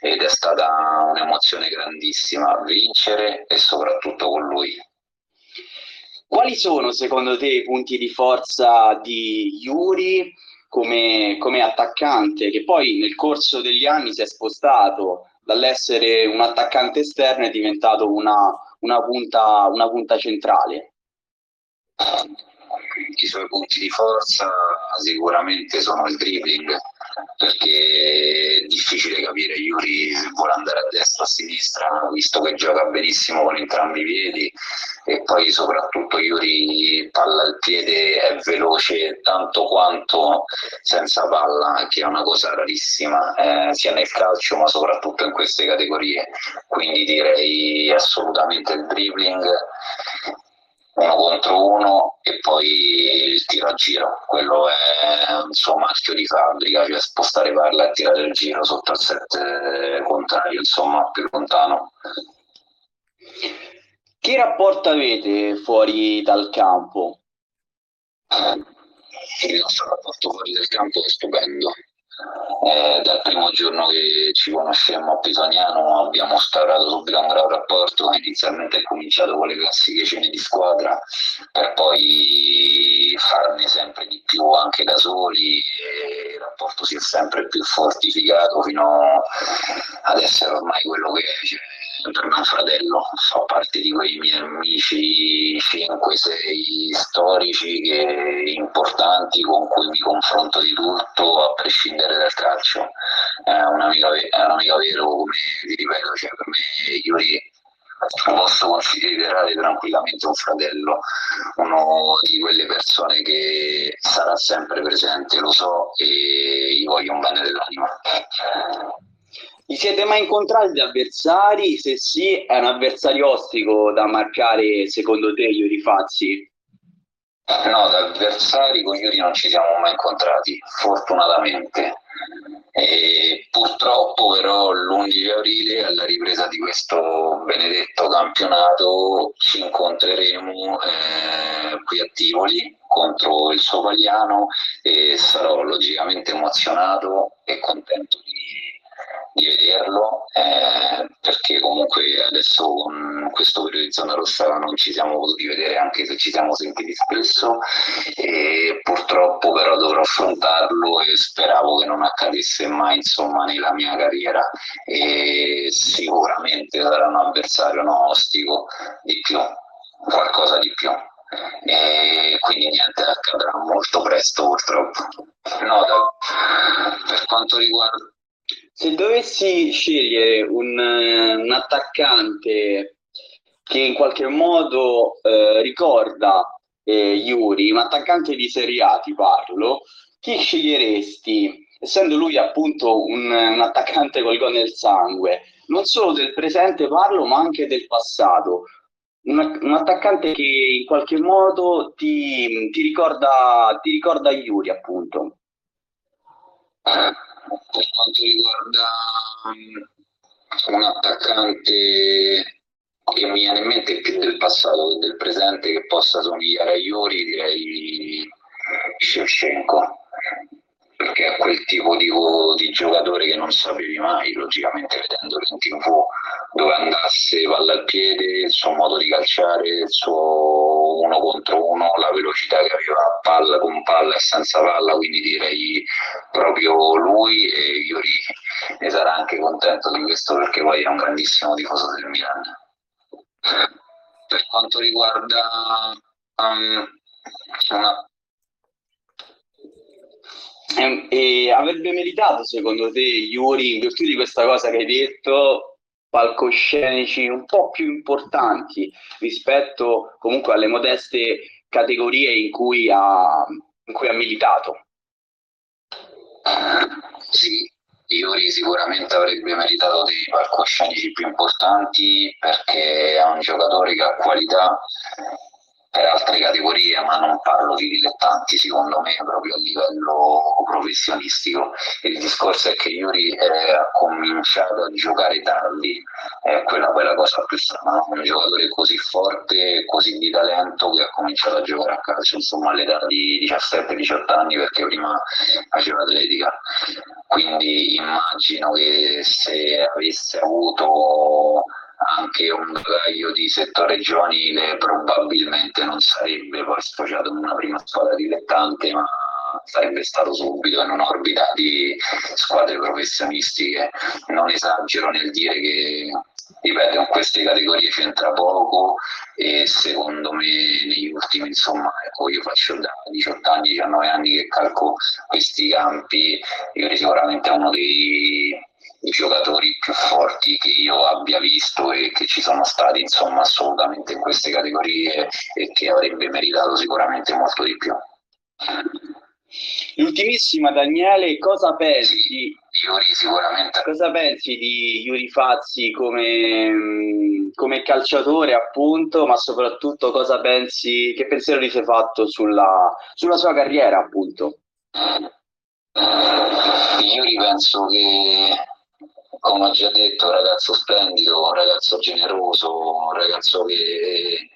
ed è stata un'emozione grandissima vincere e soprattutto con lui. Quali sono secondo te i punti di forza di Yuri come, come attaccante, che poi nel corso degli anni si è spostato dall'essere un attaccante esterno è diventato una, una, punta, una punta centrale? I suoi punti di forza sicuramente sono il dribbling, perché è difficile capire Yuri se vuole andare a destra o a sinistra, visto che gioca benissimo con entrambi i piedi e poi soprattutto Yuri palla al piede è veloce tanto quanto senza palla, che è una cosa rarissima eh, sia nel calcio ma soprattutto in queste categorie. Quindi direi assolutamente il dribbling uno contro uno e poi il tiro a giro, quello è un suo marchio di fabbrica, cioè spostare palla e tirare il giro sotto il set contrario, insomma più lontano. Che rapporto avete fuori dal campo? Il nostro rapporto fuori dal campo è stupendo eh, dal primo giorno che ci conoscemmo a Pisaniano abbiamo instaurato subito un gran rapporto, inizialmente è cominciato con le classiche cene di squadra per poi farne sempre di più anche da soli e il rapporto si è sempre più fortificato fino ad essere ormai quello che è. Cioè, per me fratello, fa parte di quei miei amici 5-6 storici che, importanti con cui mi confronto di tutto a prescindere dal calcio. È un amico, è un amico vero, come vi ripeto, cioè per me Yuri posso considerare tranquillamente un fratello, uno di quelle persone che sarà sempre presente, lo so, e gli voglio un bene dell'anima. Vi siete mai incontrati da avversari? Se sì, è un avversario ostico da marcare secondo te, Iuri Fazzi? No, da avversari con Iuri non ci siamo mai incontrati, fortunatamente. E purtroppo però l'11 aprile alla ripresa di questo benedetto campionato ci incontreremo eh, qui a Tivoli contro il Sovagliano e sarò logicamente emozionato e contento di di vederlo eh, perché comunque adesso con questo periodo di zona rossa non ci siamo potuti vedere anche se ci siamo sentiti spesso e purtroppo però dovrò affrontarlo e speravo che non accadesse mai insomma nella mia carriera. E sicuramente sarà un avversario no, ostico di più qualcosa di più. E quindi niente accadrà molto presto purtroppo. No, da, per quanto riguarda se dovessi scegliere un, eh, un attaccante che in qualche modo eh, ricorda eh, Yuri, un attaccante di Serie A ti parlo, chi sceglieresti? Essendo lui appunto un, un attaccante col gol nel sangue, non solo del presente parlo, ma anche del passato. Un, un attaccante che in qualche modo ti, ti, ricorda, ti ricorda Yuri, appunto. Quanto riguarda um, un attaccante che mi viene in mente più del passato che del presente che possa somigliare a Iori direi Shevchenko perché è quel tipo di, di, giocatore che non sapevi mai, logicamente vedendolo in tv, dove andasse palla al piede, il suo modo di calciare, il suo uno contro uno, la velocità che aveva palla con palla e senza palla, quindi direi proprio lui e Iori ne sarà anche contento di questo perché poi è un grandissimo tifoso del Milan. Per quanto riguarda um, una e, e avrebbe meritato, secondo te, Yuri, in virtù di questa cosa che hai detto, palcoscenici un po' più importanti rispetto comunque alle modeste categorie in cui ha, in cui ha militato? Sì, Iuri sicuramente avrebbe meritato dei palcoscenici più importanti perché è un giocatore che ha qualità per altre categorie, ma non parlo di dilettanti, secondo me, proprio a livello professionistico. Il discorso è che Yuri eh, ha cominciato a giocare tardi, è quella poi la cosa più strana, un giocatore così forte, così di talento che ha cominciato a giocare a calcio, insomma, all'età di 17-18 anni perché prima faceva atletica. Quindi immagino che se avesse avuto anche un bagaglio di settore giovanile probabilmente non sarebbe poi sfociato in una prima squadra dilettante ma sarebbe stato subito in un'orbita di squadre professionistiche. Non esagero nel dire che ripeto in queste categorie c'entra poco e secondo me negli ultimi insomma ecco io faccio da 18 anni 19 anni che calco questi campi io sicuramente uno dei i giocatori più forti che io abbia visto e che ci sono stati insomma assolutamente in queste categorie e che avrebbe meritato sicuramente molto di più. L'ultimissima Daniele, cosa pensi? Yuri sicuramente. Cosa pensi di Yuri Fazzi come, come calciatore appunto, ma soprattutto cosa pensi, che pensiero ti sei fatto sulla, sulla sua carriera appunto? Yuri penso che come ho già detto, un ragazzo splendido, un ragazzo generoso, un ragazzo che,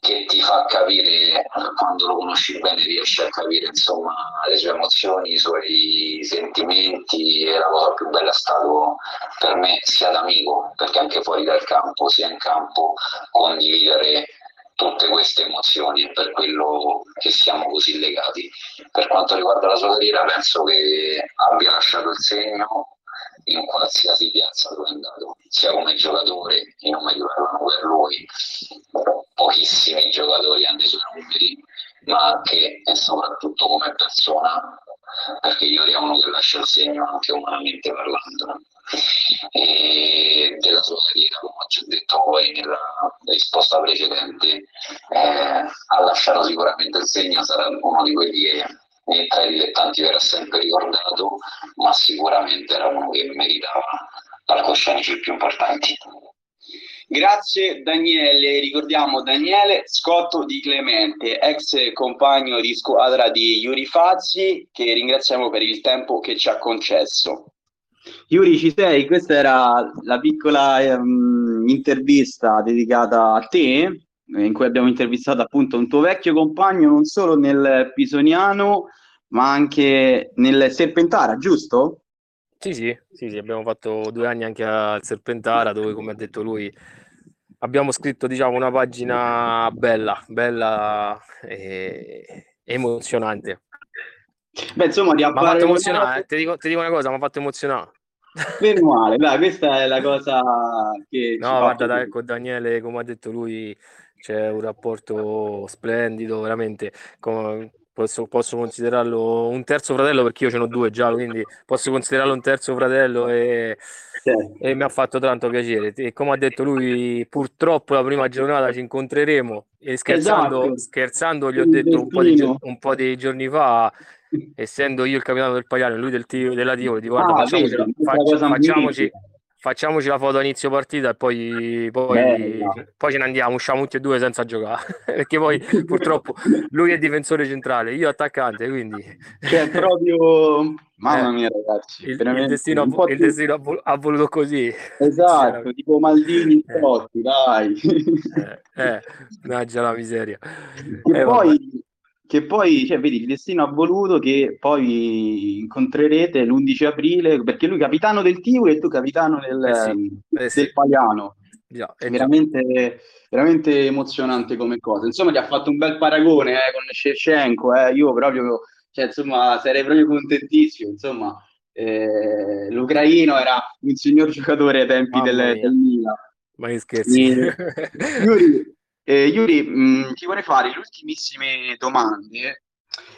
che ti fa capire, quando lo conosci bene, riesci a capire insomma, le sue emozioni, i suoi sentimenti e la cosa più bella è stato per me sia d'amico, perché anche fuori dal campo, sia in campo, condividere tutte queste emozioni e per quello che siamo così legati. Per quanto riguarda la sua carriera penso che abbia lasciato il segno in qualsiasi piazza dove è andato, sia come giocatore, i numeri parlano per lui, pochissimi giocatori hanno i suoi numeri, ma anche e soprattutto come persona, perché io ero uno che lascia il segno anche umanamente parlando. E della sua carriera, come ho già detto poi nella risposta precedente, eh, ha lasciato sicuramente il segno, sarà uno di quelli che e tra i dilettanti verrà sempre ricordato, ma sicuramente era uno che meritava palcoscenici più importanti. Grazie Daniele, ricordiamo Daniele Scotto di Clemente, ex compagno di squadra di Yuri Fazzi, che ringraziamo per il tempo che ci ha concesso. Yuri, ci sei? Questa era la piccola um, intervista dedicata a te, in cui abbiamo intervistato appunto un tuo vecchio compagno non solo nel Pisoniano ma anche nel Serpentara, giusto? Sì, sì, sì, sì, abbiamo fatto due anni anche al Serpentara dove come ha detto lui abbiamo scritto diciamo una pagina bella, bella e emozionante. Beh, insomma, ti ha fatto emozionare, ti dico, ti dico una cosa, mi ha fatto emozionare. Meno male, dai, questa è la cosa che... No, guarda, dai, con Daniele, come ha detto lui, c'è un rapporto splendido, veramente. Posso, posso, considerarlo un terzo fratello perché io ce n'ho due già, quindi posso considerarlo un terzo fratello e, certo. e, mi ha fatto tanto piacere. E come ha detto lui, purtroppo la prima giornata ci incontreremo e scherzando, esatto. scherzando gli ho detto un po, di, un po' di giorni fa, essendo io il capitano del Pagliano e lui del, della Tivoli, dico guarda ah, facciamoci, faccia, facciamoci, facciamoci la foto a inizio partita e poi, poi, poi, ce ne andiamo, usciamo tutti e due senza giocare, perché poi purtroppo lui è difensore centrale, io attaccante, quindi... Cioè proprio... Mamma eh, mia ragazzi, il, il destino, il destino ha voluto così. Esatto, tipo Maldini e Totti, dai. Eh, eh, la miseria. E eh, poi... Vabbè che poi, cioè, vedi, il destino ha voluto che poi incontrerete l'11 aprile, perché lui è capitano del Tivoli e tu capitano del, eh sì, eh sì. del Paliano. Yeah, è veramente, veramente emozionante come cosa. Insomma, ti ha fatto un bel paragone eh, con Shevchenko, eh. io proprio, cioè, insomma, sarei proprio contentissimo, insomma, eh, l'ucraino era un signor giocatore ai tempi del, del Milan. Ma che scherzi. E, Yuri, eh, Yuri, mh, mm, ti vorrei fare le ultimissime domande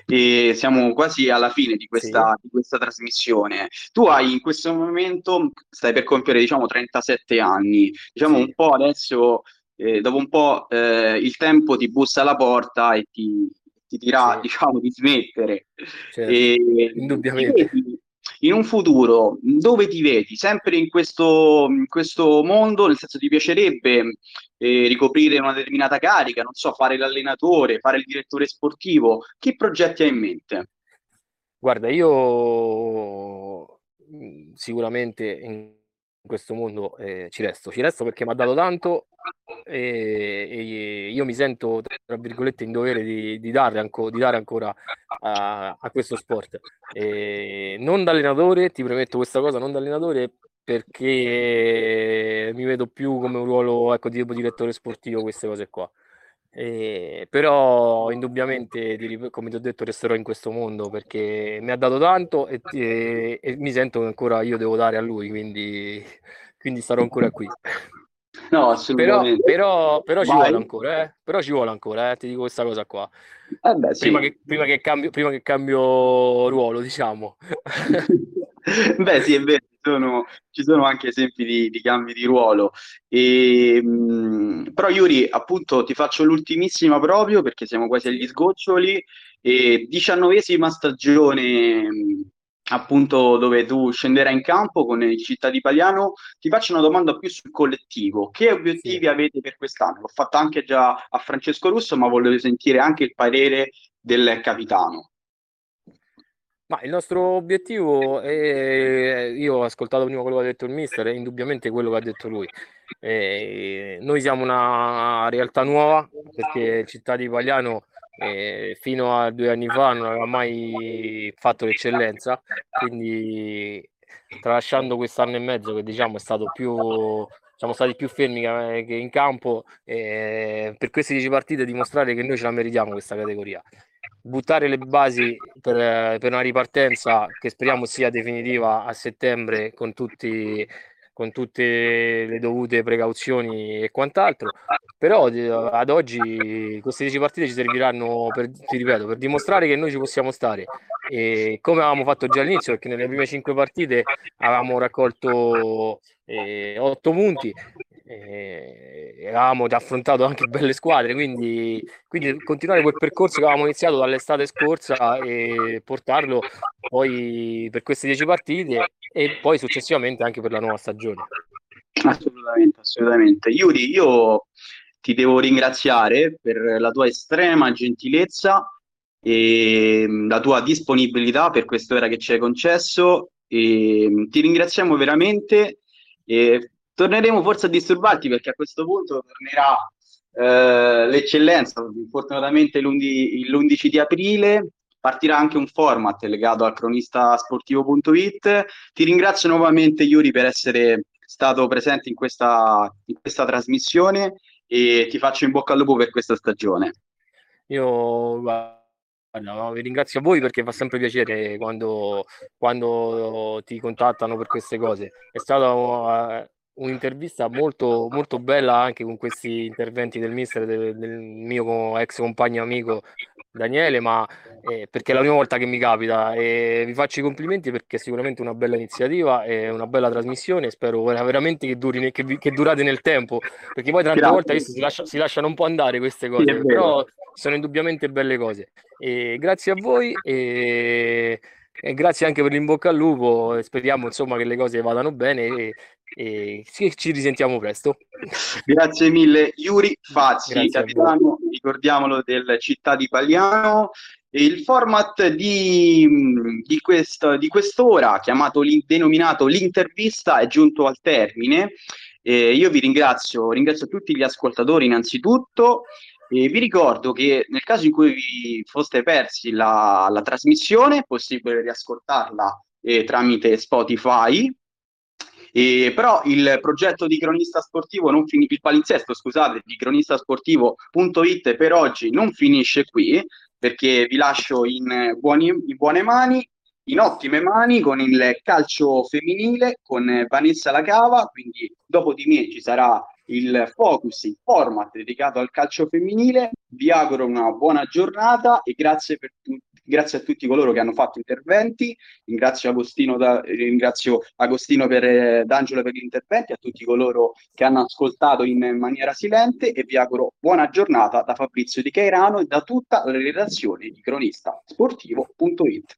e siamo quasi alla fine di questa, sì. di questa, trasmissione. Tu hai in questo momento, stai per compiere diciamo 37 anni, diciamo sì. un po' adesso, eh, dopo un po' eh, il tempo ti bussa alla porta e ti, ti dirà sì. diciamo di smettere. Certo. E, Indubbiamente. Ti vedi, in un futuro dove ti vedi? Sempre in questo, in questo mondo, nel senso ti piacerebbe eh, ricoprire una determinata carica, non so, fare l'allenatore, fare il direttore sportivo? Che progetti hai in mente? Guarda, io mm, sicuramente in questo mondo eh, ci resto, ci resto perché mi ha dato tanto e, e, io mi sento, tra virgolette, in dovere di, di, dare, anco, di dare ancora a, a questo sport. E non da allenatore, ti premetto questa cosa, non da allenatore perché mi vedo più come un ruolo ecco, di tipo direttore sportivo, queste cose qua. Eh, però indubbiamente, come ti ho detto, resterò in questo mondo perché mi ha dato tanto e, e, e mi sento che ancora io devo dare a lui, quindi, quindi starò ancora qui. No, assolutamente. Però, però, però ci vuole ancora, eh? però ci vuole ancora, eh? ti dico questa cosa qua. Eh beh, sì. prima, che, prima, che cambio, prima che cambio ruolo, diciamo. beh, sì, è vero, sono, ci sono anche esempi di, di, cambi di ruolo. E, mh, però Yuri, appunto, ti faccio l'ultimissima proprio perché siamo quasi agli sgoccioli. E diciannovesima stagione appunto dove tu scenderai in campo con il Città di Paliano, ti faccio una domanda più sul collettivo. Che obiettivi sì. avete per quest'anno? L'ho fatto anche già a Francesco Russo, ma volevo sentire anche il parere del capitano. Ma il nostro obiettivo è, io ho ascoltato prima quello che ha detto il mister, è indubbiamente quello che ha detto lui. E noi siamo una realtà nuova perché Città di Pagliano eh, fino a due anni fa non aveva mai fatto l'eccellenza, quindi tralasciando quest'anno e mezzo che diciamo è stato più siamo stati più fermi che in campo eh, per queste 10 partite dimostrare che noi ce la meritiamo questa categoria. Buttare le basi per, per una ripartenza che speriamo sia definitiva a settembre con tutti con tutte le dovute precauzioni e quant'altro. Però eh, ad oggi queste 10 partite ci serviranno, per, ti ripeto, per dimostrare che noi ci possiamo stare. E come avevamo fatto già all'inizio, perché nelle prime 5 partite avevamo raccolto eh, 8 punti, eh, avevamo affrontato anche belle squadre, quindi, quindi continuare quel percorso che avevamo iniziato dall'estate scorsa e portarlo poi per queste 10 partite e poi successivamente anche per la nuova stagione. Assolutamente, assolutamente. Yuri, io ti devo ringraziare per la tua estrema gentilezza e mm, la tua disponibilità per quest'ora che ci hai concesso. E mm, ti ringraziamo veramente e torneremo forse a disturbarti perché a questo punto tornerà eh, l'eccellenza, fortunatamente l'11 di aprile partirà anche un format legato al cronistasportivo.it. Ti ringrazio nuovamente Yuri per essere stato presente in questa, in questa trasmissione e ti faccio in bocca al lupo per questa stagione. Io guarda, vi ringrazio a voi perché fa sempre piacere quando, quando ti contattano per queste cose. È stata uh, un'intervista molto, molto bella anche con questi interventi del mister, del, del mio ex compagno amico Daniele, ma eh, perché è la prima volta che mi capita e vi faccio i complimenti perché è sicuramente una bella iniziativa e una bella trasmissione. Spero veramente che, duri, che, che durate nel tempo perché poi tante Grazie. volte si, lascia, si, lasciano un po' andare queste cose, sì, però sono indubbiamente belle cose. E grazie a voi e, e grazie anche per l'inbocca al lupo. Speriamo insomma che le cose vadano bene e, e ci risentiamo presto. Grazie mille Yuri Fazzi, capitano, ricordiamolo del Città di Pagliano. Il format di, di, questo, di quest'ora, chiamato denominato l'intervista, è giunto al termine. Eh, io vi ringrazio, ringrazio tutti gli ascoltatori innanzitutto. E vi ricordo che nel caso in cui vi foste persi la, la trasmissione, è possibile riascoltarla eh, tramite Spotify e, però il progetto di cronista sportivo non finisce, il palinsesto, scusate, di cronistasportivo.it per oggi non finisce qui, perché vi lascio in, buoni, in buone mani, in ottime mani con il calcio femminile, con Vanessa Lacava, quindi dopo di me ci sarà il focus, il format dedicato al calcio femminile. Vi auguro una buona giornata e grazie per tutti grazie a tutti coloro che hanno fatto interventi, ringrazio Agostino, da, ringrazio Agostino per, eh, D'Angelo per gli interventi, a tutti coloro che hanno ascoltato in maniera silente e vi auguro buona giornata da Fabrizio Di Cairano e da tutta la redazione di cronistasportivo.it.